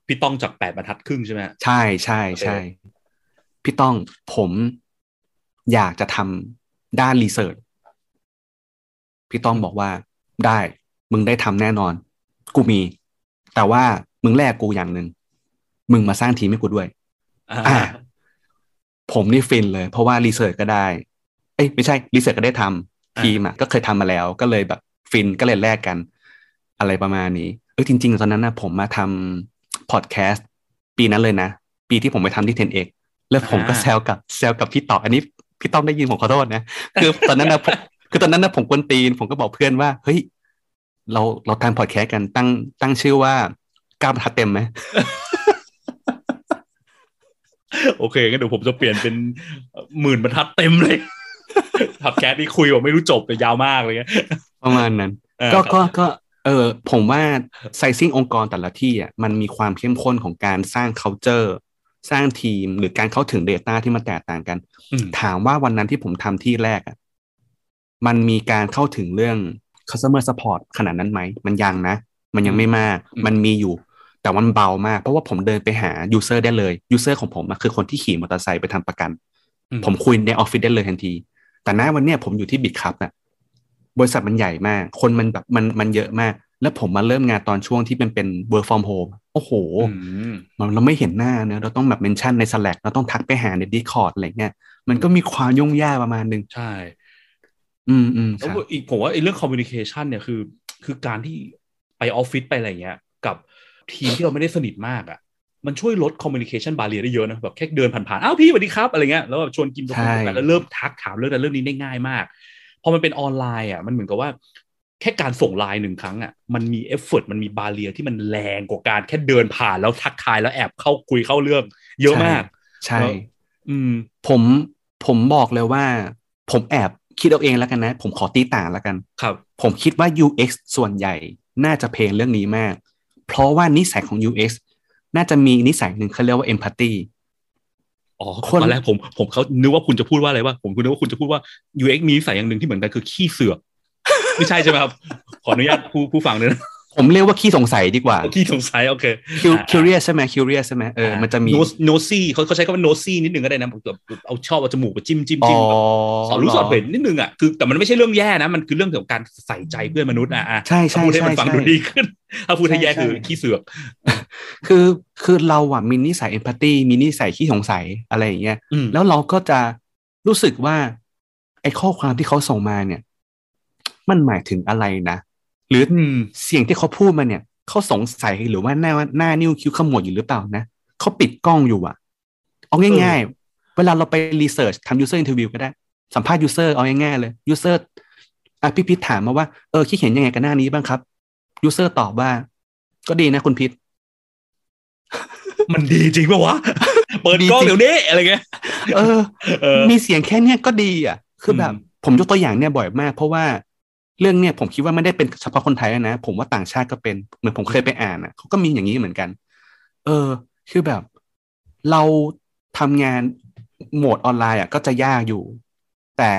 A: พี่ต้องจากแปดบรรทัดครึ่งใช่ไหม
B: ใช่ใช่ใช่ พี่ต้องผมอยากจะทำด้านรีเสิร์ชพี่ต้องบอกว่าได้มึงได้ทำแน่นอน กูมี แต่ว่ามึงแลกกูอย่างหนึ่งมึงมาสร้างทีมให้กูด้วย
A: อ่า
B: อ่าผมนี่ฟินเลย เพราะว่ารีเสิร์ชก็ได้ เอ้ยไม่ใช่รีเสิร์ชก็ได้ทำทีมอะก็เคยทำมาแล้ว ก็เลยแบบฟินก็เลยแลกกัน อะไรประมาณนี้เออจริง ๆ ตอนนั้นนะผมมาทำพอดแคสต์ปีนั้นเลยนะ ปีที่ผมไปทำที่ 10x แล้วผมก็แซวกับแซวกับพี่ต่ออันนี้พี่ต้องได้ยินผมขอโทษนะคือตอนนั้นนะผมคือตอนนั้นนะผมกวนตีน ผมก็บอกเพื่อนว่า เฮ้ย เราเราทำพอดแคสต์กันตั้งตั้งชื่อว่าก้าวบรรทัดเต็มไหม
A: โอเคงั้นเดี๋ยวผมจะเปลี่ยนเป็นหมื่นบรรทัดเต็มเลยพอดแคสต์ที่คุยแบบไม่รู้จบแต่ยาวมากเลยเงี้ย
B: ประมาณนั้น
A: เออ
B: ก็
A: ครับ
B: ก็ก็เออผมว่าไซซิ่งองค์กรแต่ละที่อะมันมีความเข้มข้นของการสร้าง culture สร้างทีมหรือการเข้าถึง Data ที่มันแตกต่างกัน
A: อืม
B: ถามว่าวันนั้นที่ผมทำที่แรกอะมันมีการเข้าถึงเรื่อง customer support ขนาดนั้นไหม มันยังนะ มันยังไม่มาก
A: อืม
B: มันมีอยู่ แต่มันเบามาก เพราะว่าผมเดินไปหา user ได้เลย user ของผมอะคือคนที่ขี่มอเตอร์ไซค์ไปทำประกัน
A: อืม
B: ผมคุยในออฟฟิศได้เลยทันที แต่ณวันเนี้ยผมอยู่ที่ Bitkub อะบริษัทมันใหญ่มาก คนมันแบบมันมันเยอะมาก แล้วผมมาเริ่มงานตอนช่วงที่เป็นเป็น work from home โอ้โห
A: อืม
B: มันเราไม่เห็นหน้าเนอะเราต้องแบบ mention ใน Slack เราต้องทักไปหาใน Discord อะไรเงี้ยมันก็มีความยุ่งยากประมาณนึง
A: ใช่
B: อืมอืมค
A: แล้ว
B: รับ
A: อีกผมว่าไอ้เรื่องคอมมิ n นิเคชันเนี่ยคือ คือการที่ไปออฟฟิศไปอะไรเงี้ย กับทีมที่เราไม่ได้สนิทมากอะมันช่วยลดคอมมิ n นิเคชันบาเรียได้เยอะนะแบบแค่เดินผ่านๆอ้าวพี่สวัสดีครับอะไรเงี้ยแล้วแบบชวนกินกาแฟกันแล้วเริ่มทักถามเรื่องนั้นเรื่องนี้ได้ง่ายมากพอมันเป็นออนไลน์อะมันเหมือนกับว่า แค่การส่งไลน์หนึ่งครั้งอะมันมีเอฟเฟกมันมี barrier ที่มันแรงกว่าการแค่เดินผ่านแล้วทักทายแล้วแอบเข้าคุยเข้าเรื่อง เยอะมาก
B: ใช่
A: อืม
B: ผมผมบอกเลยว่า ผมแอบคิดเอาเองแล้วกันนะ ผมขอตีต่างแล้วกัน
A: ครับ
B: ผมคิดว่า UX ส่วนใหญ่น่าจะเพลงเรื่องนี้มาก เพราะว่านิสัยของ UX น่าจะมีนิสัยหนึ่งเขาเรียกว่า empathy
A: อ๋อ
B: คน
A: ตอนแรกผมผมเขานึกว่าคุณจะพูดว่าอะไรว่าผมคุณนึกว่าคุณจะพูดว่า UX มีนิสัยอย่างหนึ่งที่เหมือนกันคือขี้เสือก ไม่ใช่ใช่ไหมครับ ขออนุญาตผู้ผู้ฟังด้วยนะ
B: ผมเรียกว่าขี้สงสัยดีกว่า
A: ขี้สงสัย โอเค
B: Cu- curious ใช่ไหม curious ใช่ไหมเออมันจะมี
A: โนโนซี่เขาเขาใช้คำว่าโนซี่นิดนึงก็ได้นะแบบเอาชอบเอาจมูกไปจิ้มจิ้ม
B: อ๋อ
A: จิ้มแบบสอนรู้สอน
B: หร
A: เห็นนิดนึงอะคือแต่มันไม่ใช่เรื่องแย่นะ มันคือเรื่องเกี่ยวกับการใส่ใจเพื่อนมนุษย์อะอะ
B: ใช่ใช่
A: ถ้าพูดให้
B: ใช่
A: มันฟัง
B: ใช่
A: ดูดีขึ้นถ้าพูดให้แย่
B: ใช่
A: คือ
B: ใช่
A: ขี้เสือก
B: คือคือเราอะมีนิสัย empathy มีนิสัยขี้สงสัยอะไรอย่างเงี้ย
A: อืม
B: แล้วเราก็จะรู้สึกว่าไอ้ข้อความที่เขาส่งมาเนี่ย มันหมายถึงอะไรนะ หรือ
A: อืม
B: เสียงที่เขาพูดมาเนี่ยเขาสงสัยหรือว่าหน้าหน้านิ้วคิ้วขมวดอยู่หรือเปล่านะเขาปิดกล้องอยู่อะเอาง่าย ๆ เวลาเราไปรีเสิร์ชทำ user interview ก็ได้ สัมภาษณ์ user เอาง่ายๆเลย user อะพี่พิษถามมาว่าเออคิดเห็นยังไงกับหน้านี้บ้างครับ user ตอบว่า ก็ดีนะคุณพิษ
A: มันดีจริงปะวะ เปิดกล้อง
B: ดีจริง
A: เดี๋ยวนี้อะไรเงี้ย
B: เออ
A: เออ
B: มีเสียงแค่เนี้ยก็ดีอะ คือแบบ
A: อืม
B: ผมยกตัวอย่างเนี่ยบ่อยมาก เพราะว่า เรื่องเนี่ยผมคิดว่าไม่ได้เป็นเฉพาะคนไทยนะ ผมว่าต่างชาติก็เป็นเหมือนผมเคยไปอ่านอะเขาก็มีอย่างนี้เหมือนกัน เออ คือแบบ เราทำงานโหมดออนไลน์อะก็จะยากอยู่ แต่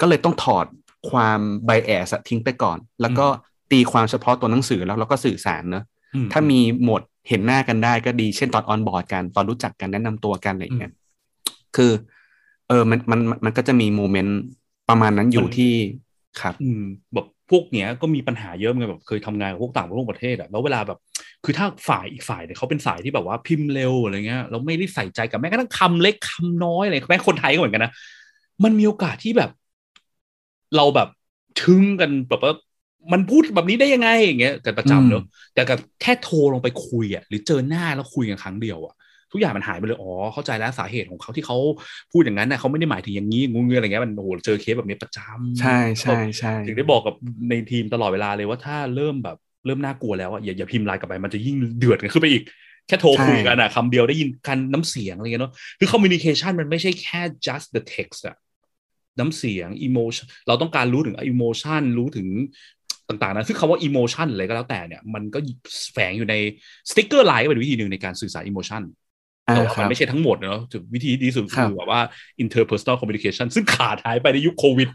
B: ก็เลยต้องถอดความไบแอสทิ้งไปก่อน แล้วก็ตีความเฉพาะตัวหนังสือแล้วเราก็สื่อสารเนอะ
A: อื
B: ถ้ามีโหมดเห็นหน้ากันได้ก็ดีเช่นตอนออนบอร์ดกัน ตอนรู้จักกันแนะนำตัวกันอะไรอย่างเงี้ยคือ เออมันมันมันก็จะมีโมเมนต์ประมาณนั้นอยู่ที่ ครับ
A: อืมแบบพวกเนี้ยก็มีปัญหาเยอะเหมือนกันแบบเคยทำงานกับพวกต่างประเทศอะแล้วเวลาแบบ คือถ้าฝ่ายอีกฝ่ายเนี่ยเขาเป็นสายที่แบบว่าพิมพ์เร็วอะไรเงี้ยเราไม่ได้ใส่ใจกับแม้กระทั่งคำเล็กคำน้อยอะไรแม้คนไทยก็เหมือนกันนะมันมีโอกาสที่แบบ เราแบบทึ่งกันแบบว่ามันพูดแบบนี้ได้ยังไงอย่างเงี้ยกันประจำเนอะแต่กับแค่โทรลงไปคุยอะหรือเจอหน้าแล้วคุยกันครั้งเดียวอะ ทุกอย่างมันหายไปเลยอ๋อเข้าใจแล้วสาเหตุของเขาที่เขาพูดอย่างนั้นนะเขาไม่ได้หมายถึงอย่างนี้งูเงืออะไรเงี้ยมันโอ้โหเจอเคสแบบนี้ประจำ
B: ใช่ใช่ใช่
A: ถึงได้บอกกับในทีมตลอดเวลาเลยว่าถ้าเริ่มแบบเริ่มน่ากลัวแล้วอะอย่าอย่าพิมพ์ไลน์กลับไปมันจะยิ่งเดือดกันขึ้นไปอีกแค่โทรคุยกันอะคำเดียวได้ยินกันน้ำเสียงอะไรเงี้ยเนาะคือ communication มันไม่ใช่แค่ just the text อะน้ำเสียง emotion เราต้องการรู้ถึง emotion รู้ถึงต่างๆนะซึ่งคำว่า emotion อะไรก็แล้วแต่เนี่ย มันก็แฝงอยู่ในสติ๊กเกอร์ไลน์ก็เป็นวิธีหนึ่งในการสื่อสาร emotion
B: อ่า
A: แต่ว่า
B: ครับมั
A: น
B: บ
A: ไม่ใช่ทั้งหมดเนาะวิธีที่ดีที่สุด
B: ครับ
A: คือแบบว่า interpersonal communication ซึ่งขาดหายไปในยุคโควิด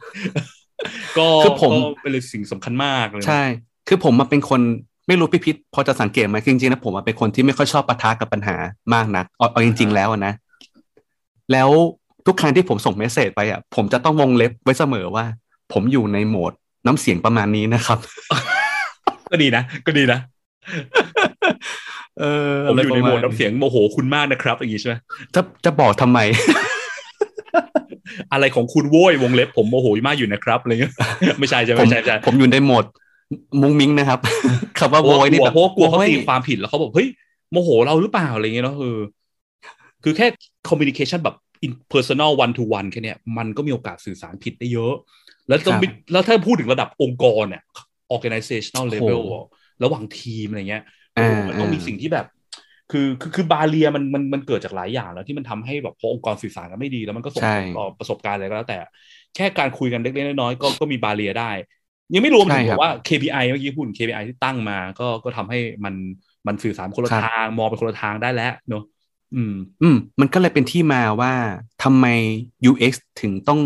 A: ก็
B: คือผม
A: ก็เป็นสิ่งสำคัญมากเลยนะ
B: ใช่ คือผมมาเป็นคนไม่รู้พี่พิษพอจะสังเกตไหมคือจริงๆนะผมมาเป็นคนที่ไม่ค่อยชอบปะทะกับปัญหามากนักเอาเอาจริง ๆ แล้วอะนะ แล้วทุกครั้งที่ผมส่ง message ไปอะ ผมจะต้องวงเล็บไว้เสมอว่า ผมอยู่ในโหมดน้ำเสียงประมาณนี้นะครับ
A: ก็ดีนะ ก็ดีนะ
B: เออ
A: ผมอยู่ในโหมดะ
B: ไรประาณ
A: น้ำเสียงโมโหคุณมากนะครับอย่างงี้ใช่ไหม
B: จะจะบอกทำไม
A: อะไรของคุณโว้ยวงเล็บผมโมโหมากอยู่นะครับอะไรเงี้ยไม่ใช่ใช่ไหม
B: ผม
A: ไม่ใช่ไม่ใช่
B: ผมอยู่ในโหมดมุ้งมิ้งนะครับคำว่า
A: เพ
B: โว
A: ราะว่าย
B: นี่แบบ
A: เพราะว่ากลัวเขา
B: โย
A: ตีความผิดแล้วเขาบอกเฮ้ยโมโหเราหรือเปล่าอะไรเงี้ยเนาะเออคือแค่ communication แบบ in personal one to one แค่เนี้ยมันก็มีโอกาสสื่อสารผิดได้เยอะ แล้วต้องมีแล้วถ้าพูดถึงระดับองค์กรเนี่ย organizational level
B: โอ้โห
A: อะระหว่างทีมอะไรเงี้ย
B: อ่า
A: โอ้โห มันต้องมี
B: อ่า
A: สิ่งที่แบบ คือคือคือบาเรียมันมันมันเกิดจากหลายอย่างแล้วที่มันทำให้แบบพอองค์กรสื่อสารกันไม่ดีแล้วมันก็ส่ง
B: ใช่
A: ผลต่อประสบการณ์อะไรก็แล้ว แต่ แค่การคุยกันเล็กๆน้อยๆก็ก็มีบาเรียได้ ยังไม่รวมถึง
B: ใช่
A: แบ
B: ครับ
A: บว่า KPI เมื่อกี้พูดถึง KPI ที่ตั้งมา ก็ก็ทำให้มันมันสื่อสารคนละ
B: ครับ
A: ทางมองไปคนละทางได้แล้วเนอะอืม
B: อืม มันก็เลยเป็นที่มาว่าทำไม UX ถึงต้อง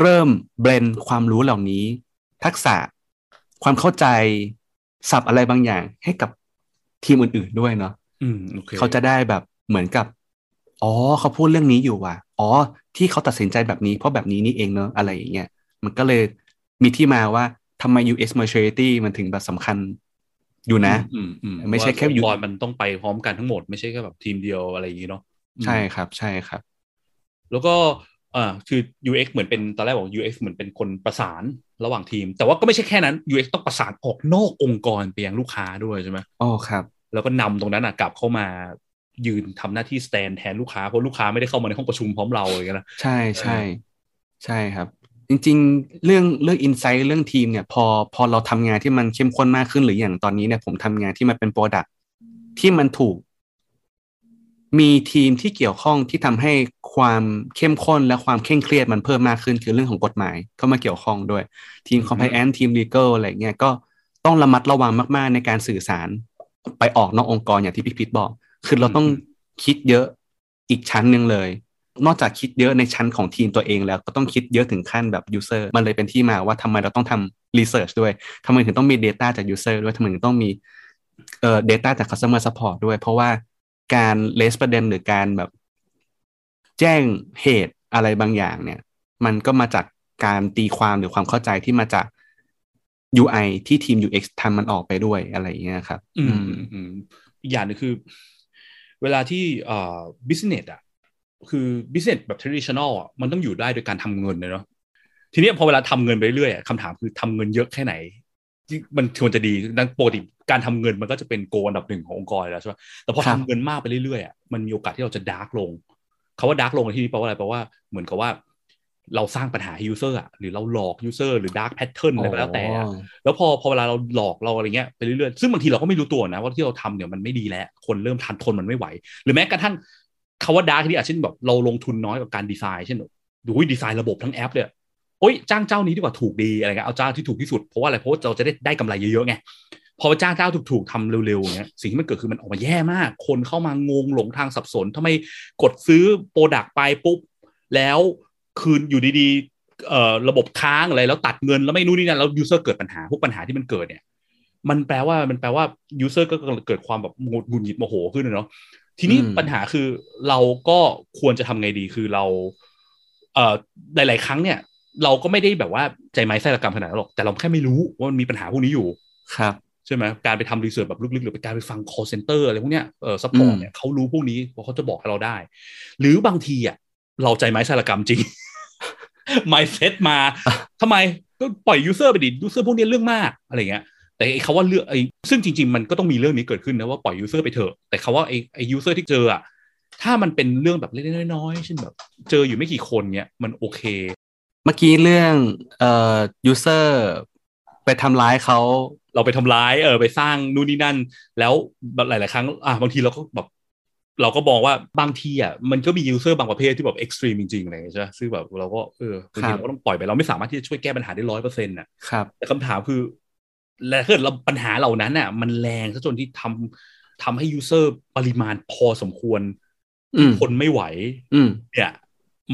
B: เริ่มเบรนความรู้เหล่านี้ ทักษะ ความเข้าใจ ศัพท์อะไรบางอย่างให้กับ ทีมอื่นๆด้วยเนาะ
A: อืมโอเค
B: เขาจะได้แบบเหมือนกับ อ๋อเขาพูดเรื่องนี้อยู่ว่ะ อ๋อ ที่เขาตัดสินใจแบบนี้เพราะแบบนี้นี่เองเนอะอะไรอย่างเงี้ยมันก็เลยมีที่มาว่าทำไม UX maturity มันถึงแบบสำคัญอยู่นะ
A: อืมอืม
B: ไม่ใช่แค่
A: ว่า
B: อยู่
A: องค์กรมันต้องไปพร้อมกันทั้งหมด ไม่ใช่แค่แบบทีมเดียวอะไรอย่างงี้เนาะอืม
B: ใช่ครับใช่ครับ
A: แล้วก็อ่าคือ UX เหมือนเป็นตอนแรกบอก UX เหมือนเป็นคนประสานระหว่างทีม แต่ว่าก็ไม่ใช่แค่นั้น UX ต้องประสานออกนอกองค์กรไปยังลูกค้าด้วยใช่ไหม
B: อ๋อครับ
A: แล้วก็นำตรงนั้นอะกลับเข้ามายืนทำหน้าที่สแตนแทนลูกค้าเพราะลูกค้าไม่ได้เข้ามาในห้องประชุมพร้อมเราอย่างเงี้ยนะ
B: ใช่ใช่ใช่ครับ จริง ๆ เรื่องเรื่องอินไซต์เรื่องทีมเนี่ยพอพอเราทำงานที่มันเข้มข้นมากขึ้นหรืออย่างตอนนี้เนี่ยผมทำงานที่มันเป็นโปรดักที่มันถูก มีทีมที่เกี่ยวข้องที่ทำให้ความเข้มข้นและความเคร่งเครียดมันเพิ่มมากขึ้น คือเรื่องของกฎหมายเข้ามาเกี่ยวข้องด้วยทีม compliance ทีม legal อะไรเงี้ยก็ต้องระมัดระวังมาก ๆ ในการสื่อสาร ไปออกนอกองค์กรอย่างที่พี่พิทบอก คือเราต้องคิดเยอะอีกชั้นหนึ่งเลย นอกจากคิดเยอะในชั้นของทีมตัวเองแล้วก็ต้องคิดเยอะถึงขั้นแบบ user มันเลยเป็นที่มาว่าทำไมเราต้องทำ research ด้วยทำไมถึงต้องมี data จาก user ด้วยทำไมถึงต้องมีเอ่อ data จาก customer support ด้วย เพราะว่าการเลสประเด็นหรือการแบบ แจ้งเหตุอะไรบางอย่างเนี่ย มันก็มาจากการตีความหรือความเข้าใจที่มาจาก UI ที่ทีม UX ทำมันออกไปด้วยอะไรอย่างเงี้ยครับ
A: อืมอืมอืมอีกอย่างหนึงคือ เวลาที่เอ่อ business อะคือ business แบบ traditional อะมันต้องอยู่ได้โดยการทำเงินเลยเนาะทีนี้พอเวลาทำเงินไปเรื่อยๆอะคำถามคือทำเงินเยอะแค่ไหนที่มันควรจะดีดังปกติการทำเงินมันก็จะเป็นโกอันดับหนึ่งขององค์กรอยู่แล้วใช่ไหมแต่พอ
B: ครั
A: ทำ
B: บ
A: เงินมากไปเรื่อยๆอะมันมีโอกาสที่เราจะดาร์กลงคาว่าดาร์กลงในที่นี้แปลว่าอะไรแปลว่าเหมือนกับว่า เราสร้างปัญหาให้ user อะหรือเราหลอก user หรือ dark pattern อะไรก็แล้วแต่อะ
B: อ๋อ
A: แล้วพอพอเวลาเราหลอกเราอะไรเงี้ยไปเรื่อยๆซึ่งบางทีเราก็ไม่รู้ตัวนะว่าที่เราทำเนี่ยมันไม่ดีแล้ว คนเริ่มทันทนมันไม่ไหว หรือแม้กระทั่งคำว่า dark ที่อาจเช่นแบบเราลงทุนน้อยกับการดีไซน์เช่นดูดีไซน์ระบบทั้งแอปเนี่ยโอ๊ยจ้างเจ้านี้ดีกว่าถูกดีอะไรเงี้ยเอาเจ้าที่ถูกที่สุดเพราะว่าอะไรเพราะว่าเราจะได้ได้กำไรเยอะๆไงพอไปจ้างเจ้าถูกๆทำเร็วๆอย่างเงี้ยสิ่งที่มันเกิดคือมันออกมาแย่มาก คนเข้ามางงหลงทางสับสนทำไมกดซื้อ product ไปปุ๊บแล้ว คืนอยู่ดีๆเอ่อระบบค้างอะไรแล้วตัดเงินแล้วไม่นู่นนี่นั่นแล้ว user เกิดปัญหาพวกปัญหาที่มันเกิดเนี่ยมันแปลว่ามันแปลว่าuser ก็เกิดความแบบหงุดหงุดหงิดโมโหขึ้นอะเนาะทีนี้
B: อืม
A: ปัญหาคือเราก็ควรจะทำไงดีคือเรา เอ่อหลาย ๆ ครั้งเนี่ย เราก็ไม่ได้แบบว่าใจไม้ไส้ระกรรมขนาดนั้นหรอกแต่เราแค่ไม่รู้ว่ามันมีปัญหาพวกนี้อยู่
B: ครับ
A: ใช่ไหมการไปทำ research แบบลึกๆ หรือไปการไปฟัง call center อะไรพวกเนี้ยเออ support อื
B: ม
A: เนี่ยเขารู้พวกนี้เพราะเขาจะบอกให้เราได้ หรือบางทีอะ เราใจไม้ไส้ระกำจริง mindset มาทำไมก็ปล่อย user ไปดิ user พวกนี้เรื่องมากอะไรเงี้ยแต่ไอ้คำว่าเรื่องไอ้ซึ่งจริง ๆ มันก็ต้องมีเรื่องนี้เกิดขึ้นนะว่าปล่อย user ไปเถอะแต่คำว่าไอ้ไอ้ user ที่เจออะถ้ามันเป็นเรื่องแบบเล็กๆน้อยๆเช่นแบบ เจออยู่ไม่กี่คนเนี้ยมันโอเค
B: เมื่อกี้เรื่องเอ่อ user ไปทำร้ายเขา
A: เราไปทำร้ายเออไปสร้างนู่นนี่นั่น แล้วแบบหลาย ๆ ครั้งอะบางทีเราก็แบบ เราก็มองว่าบางทีอะมันก็มี user บางประเภทที่แบบ extreme จริงๆอะไรอย่างเงี้ยใช่ไหมซึ่งแบบเราก็เออบางทีเราก็ต้องปล่อยไปเราไม่สามารถที่จะช่วยแก้ปัญหาได้ร้อยเปอร์เซ็นต์อะ
B: ครับ
A: แต่คำถามคือ และถ้าเกิดเราปัญหาเหล่านั้นอะ มันแรงซะจนที่ทำทำให้ user ปริมาณพอสมควร
B: อืม
A: ทนไม่ไหว
B: อืม
A: เนี่ย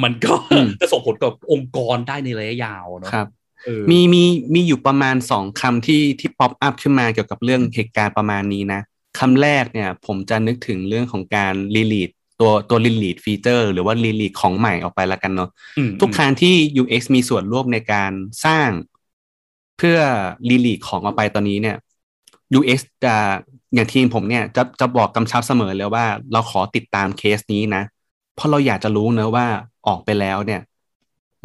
A: มันก็
B: อืม
A: จะส่งผลกับองค์กรได้ในระยะยาวเนาะ
B: ครับ
A: เออ
B: มีมีมีอยู่ประมาณสองคำที่ที่ pop up ขึ้นมาเกี่ยวกับเรื่องเหตุการณ์ประมาณนี้นะ คำแรกเนี่ยผมจะนึกถึงเรื่องของการ release ตัวตัว release feature หรือว่า release ของใหม่ออกไปละกันเนาะ
A: อืม
B: ทุกครั้งที่ UX มีส่วนร่วมในการสร้างเพื่อ release ของออกไปตอนนี้เนี่ย UX จะอย่างทีมผมเนี่ยจะจะบอกกำชับเสมอเลยว่า เราขอติดตามเคสนี้นะ เพราะเราอยากจะรู้เนอะว่าออกไปแล้วเนี่ย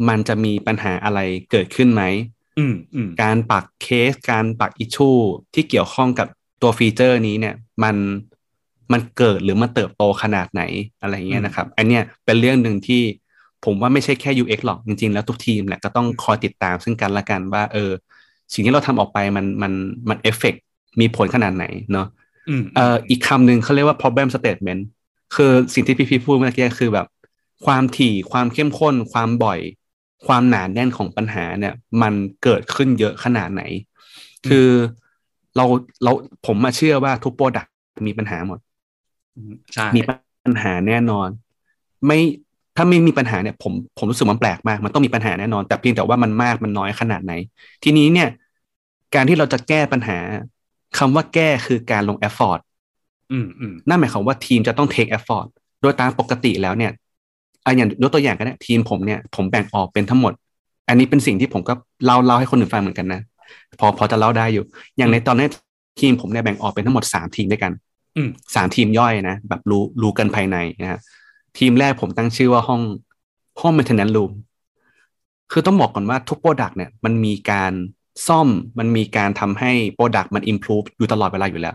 B: มันจะมีปัญหาอะไรเกิดขึ้นไหม
A: อืมอืม
B: การปักเคสการปัก issue ที่เกี่ยวข้องกับ ตัว feature นี้เนี่ยมันมันเกิดหรือมันเติบโตขนาดไหนอะไรเงี้ยนะครับ อันเนี้ยเป็นเรื่องหนึ่งที่ผมว่าไม่ใช่แค่ UX หรอกจริงๆ แล้วทุกทีมแหละก็ต้องคอยติดตามซึ่งกันและกันว่า เออ สิ่งที่เราทำออกไปมันมันมันเอฟเฟกมีผลขนาดไหนเนาะ
A: อืม
B: เอ่ออีกคำหนึ่งเขาเรียกว่า problem statement คือสิ่งที่พี่พีพูดเมื่อกี้คือแบบ ความถี่ความเข้มข้น ความบ่อย ความหนาแน่นของปัญหาเนี่ย มันเกิดขึ้นเยอะขนาดไหน คือ เราเราผมมาเชื่อว่าทุก product มีปัญหาหมด
A: ใช่
B: มีปัญหาแน่นอน ไม่ถ้าไม่มีปัญหาเนี่ย ผมผมรู้สึกมันแปลกมาก มันต้องมีปัญหาแน่นอน แต่เพียงแต่ว่ามันมากมันน้อยขนาดไหน ทีนี้เนี่ย การที่เราจะแก้ปัญหาคำว่าแก้คือการลง effort อื
A: มอืม
B: นั่นหมายความว่าทีมจะต้อง take effort โดยตามปกติแล้วเนี่ยอะอย่างยกตัวอย่างกันนะทีมผมเนี่ยผมแบ่งออกเป็นทั้งหมด อันนี้เป็นสิ่งที่ผมก็เล่าเล่าให้คนอื่นฟังเหมือนกันนะ พอพอจะเล่าได้อยู่ อย่างในตอนนี้ทีมผมเนี่ยแบ่งออกเป็นทั้งหมดสามทีมด้วยกัน
A: อืม
B: สามทีมย่อยนะ แบบรู้รู้กันภายในนะฮะทีมแรกผมตั้งชื่อว่าห้องห้อง maintenance room คือต้องบอกก่อนว่าทุก product เนี่ยมันมีการซ่อมมันมีการทำให้ product มัน improve อยู่ตลอดเวลาอยู่แล้ว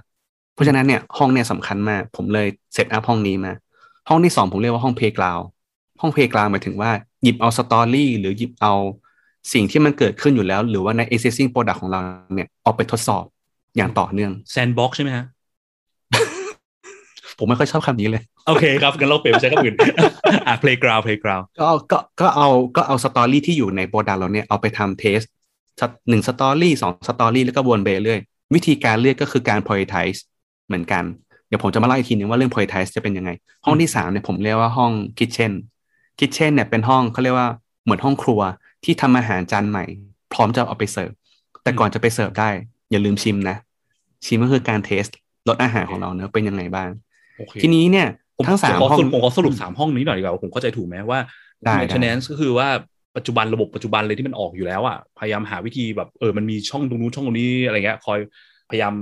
B: เพราะฉะนั้นเนี่ยห้องเนี่ยสำคัญมาก ผมเลย set up ห้องนี้มา ห้องที่สองผมเรียกว่าห้อง playground ห้อง playground หมายถึงว่าหยิบเอา story หรือหยิบเอา สิ่งที่มันเกิดขึ้นอยู่แล้ว หรือว่าใน existing product ของเราเนี่ยออกไปทดสอบอย่างต่อเนื่อง
A: sandbox ใช่ไหมฮะ
B: ผมไม่ค่อยชอบคำนี้เลย
A: โอเคครับงั้นเราเปลี่ยนไปใช้คำอื่นอะ playground playground
B: ก็ก็ก็เอาก็เอา story ที่อยู่ใน product เราเนี่ยเอาไปทำ test หนึ่ง story สอง story แล้วก็วนไปเรื่อยวิธีการเลือกก็คือการ prioritize เหมือนกัน เดี๋ยวผมจะมาเล่าอีกทีนึงว่าเรื่อง prioritize จะเป็นยังไง ห้องที่สามเนี่ยผมเรียกว่าห้อง kitchen kitchen เนี่ยเป็นห้องเขาเรียกว่าเหมือนห้องครัว ที่ทำอาหารจานใหม่ พร้อมจะเอาไปเสิร์ฟ แต่ก่อนจะไปเสิร์ฟได้ อย่าลืมชิมนะ ชิมก็คือการเทสรสอาหารของเราเนอะเป็นยังไงบ้าง
A: โอเค
B: ทีนี้เนี่ย
A: ผม
B: ทั้งสาม
A: ผขอ
B: ห้อง
A: สรุปผมขอสรุปสามห้องนี้หน่อยดีกว่าผมเข้าใจถูกไหมว่า
B: ได้
A: maintenance ก็คือว่าปัจจุบันระบบปัจจุบันเลยที่มันออกอยู่แล้วอะพยายามหาวิธีแบบเออมันมีช่องตรงนู้นช่องตรงนี้อะไรเงี้ยคอยพยายาม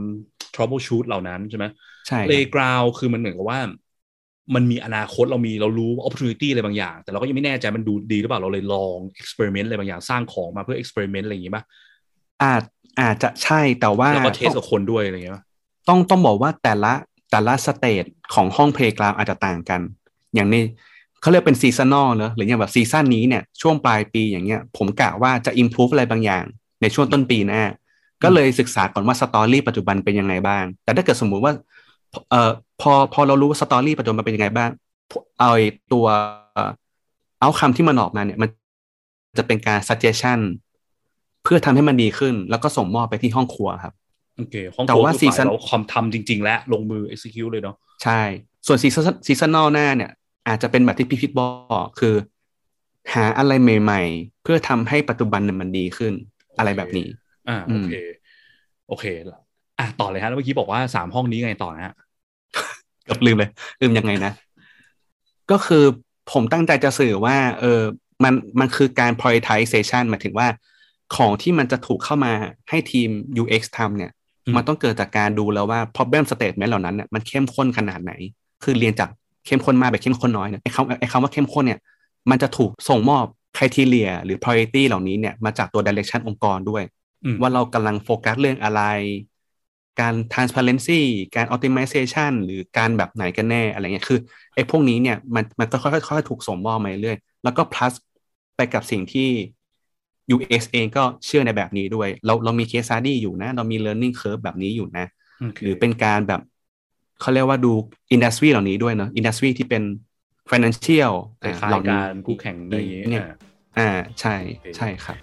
A: troubleshoot เหล่านั้นใช่ไหม
B: ใช่ครับ
A: playground คือมันเหมือนกับว่า มันมีอนาคตเรามีเรารู้ opportunity อะไรบางอย่าง แต่เราก็ยังไม่แน่ใจมันดูดีหรือเปล่าเราเลยลอง experiment อะไรบางอย่างสร้างของมาเพื่อ experiment อะไรอย่างงี้ป่ะ
B: อาจอาจจะใช่แต่ว่า
A: แล้วก็ test กับคนด้วยอะไรอย่างเงี้ยป่ะ
B: ต้องต้องบอกว่าแต่ละแต่ละสเตจของห้องเพล y g กราวอาจจะต่างกัน อย่างนี้เขาเรียกเป็น seasonal เนอะหรืออย่างแบบ season นี้เนี่ยช่วงปลายปีอย่างเงี้ย ผมกะว่าจะ improve อะไรบางอย่าง ในช่วงต้นปีหน้าก็เลยศึกษาก่อนว่า story ปัจจุบันเป็นยังไงบ้าง แต่ถ้าเกิดสมมุติว่า เอ่อพอพอเรารู้ว่า story ปัจจุบันเป็นยังไงบ้างเอาไอ้ตัวเอาคำที่มันออกมาเนี่ยมันจะเป็นการ suggestion เพื่อทำให้มันดีขึ้น แล้วก็ส่งมอบไปที่ห้องครัวครับ
A: โอเคห้อง
B: แต่
A: โค้
B: ว่า
A: คือ
B: season
A: ฝ่ายเราความทำจริง ๆ และลงมือ execute เลยเนาะ
B: ใช่ ส่วน season season นอลหน้าเนี่ย อาจจะเป็นแบบที่พี่พิทบอกคือ หาอะไรใหม่ ๆ เพื่อทำให้ปัจจุบันเนี่ยมันดีขึ้น อะไรแบบนี้
A: อ่า
B: อื
A: โอ
B: ม
A: เค โอเค อะต่อเลยฮะแล้วเมื่อกี้บอกว่าสามห้องนี้ไงต่อนะฮะ
B: เกับลืมเลย ลืมยังไงนะ ก็คือผมตั้งใจจะสื่อว่า เออมันมันคือการ prioritization หมายถึงว่าของที่มันจะถูกเข้ามาให้ทีม UX ทำเนี่ย
A: อืม
B: มันต้องเกิดจากการดูแล้วว่า problem statement เหล่านั้นเนี่ยมันเข้มข้นขนาดไหน คือเรียนจากเข้มข้นมากไปเข้มข้นน้อยเนี่ยไอ้คำไอ้คำว่าเข้มข้นเนี่ย มันจะถูกส่งมอบ criteria หรือ priority เหล่านี้เนี่ยมาจากตัว direction องค์กรด้วย
A: อืม
B: ว่าเรากำลังโฟกัสเรื่องอะไร การ transparency การ optimization หรือการแบบไหนกันแน่อะไรเงี้ยคือไอ้พวกนี้เนี่ยมันมันก็ค่อยๆค่อยๆถูกส่งมอบมาเรื่อยๆแล้วก็ plus ไปกับสิ่งที่ UX เองก็เชื่อในแบบนี้ด้วย เราเรามี case study อยู่นะ เรามี learning curve แบบนี้อยู่นะ
A: โอเค
B: หรือเป็นการแบบเขาเรียกว่าดู industry เหล่านี้ด้วยเนอะ industry ที่เป็น financial
A: คล้าย
B: เหล่
A: ๆการคู่แข่งอะไรอย่างงี้
B: เนี่ย
A: อ่า
B: อ่าใช่
A: โอเค
B: ใช่ครับ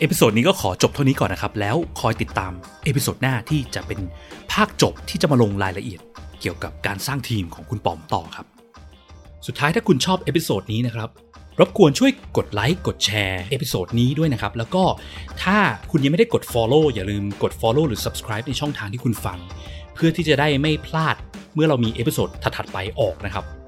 A: episode นี้ก็ขอจบเท่านี้ก่อนนะครับ แล้วคอยติดตาม episode หน้าที่จะเป็นภาคจบที่จะมาลงรายละเอียด เกี่ยวกับการสร้างทีมของคุณป๋อมต่อครับ สุดท้ายถ้าคุณชอบ episode นี้นะครับรบกวนช่วยกดไลค์กดแชร์ episode นี้ด้วยนะครับ แล้วก็ถ้าคุณยังไม่ได้กด Follow อย่าลืมกด Follow หรือ Subscribe ในช่องทางที่คุณฟัง เพื่อที่จะได้ไม่พลาดเมื่อเรามี episode ถัดๆไปออกนะครับ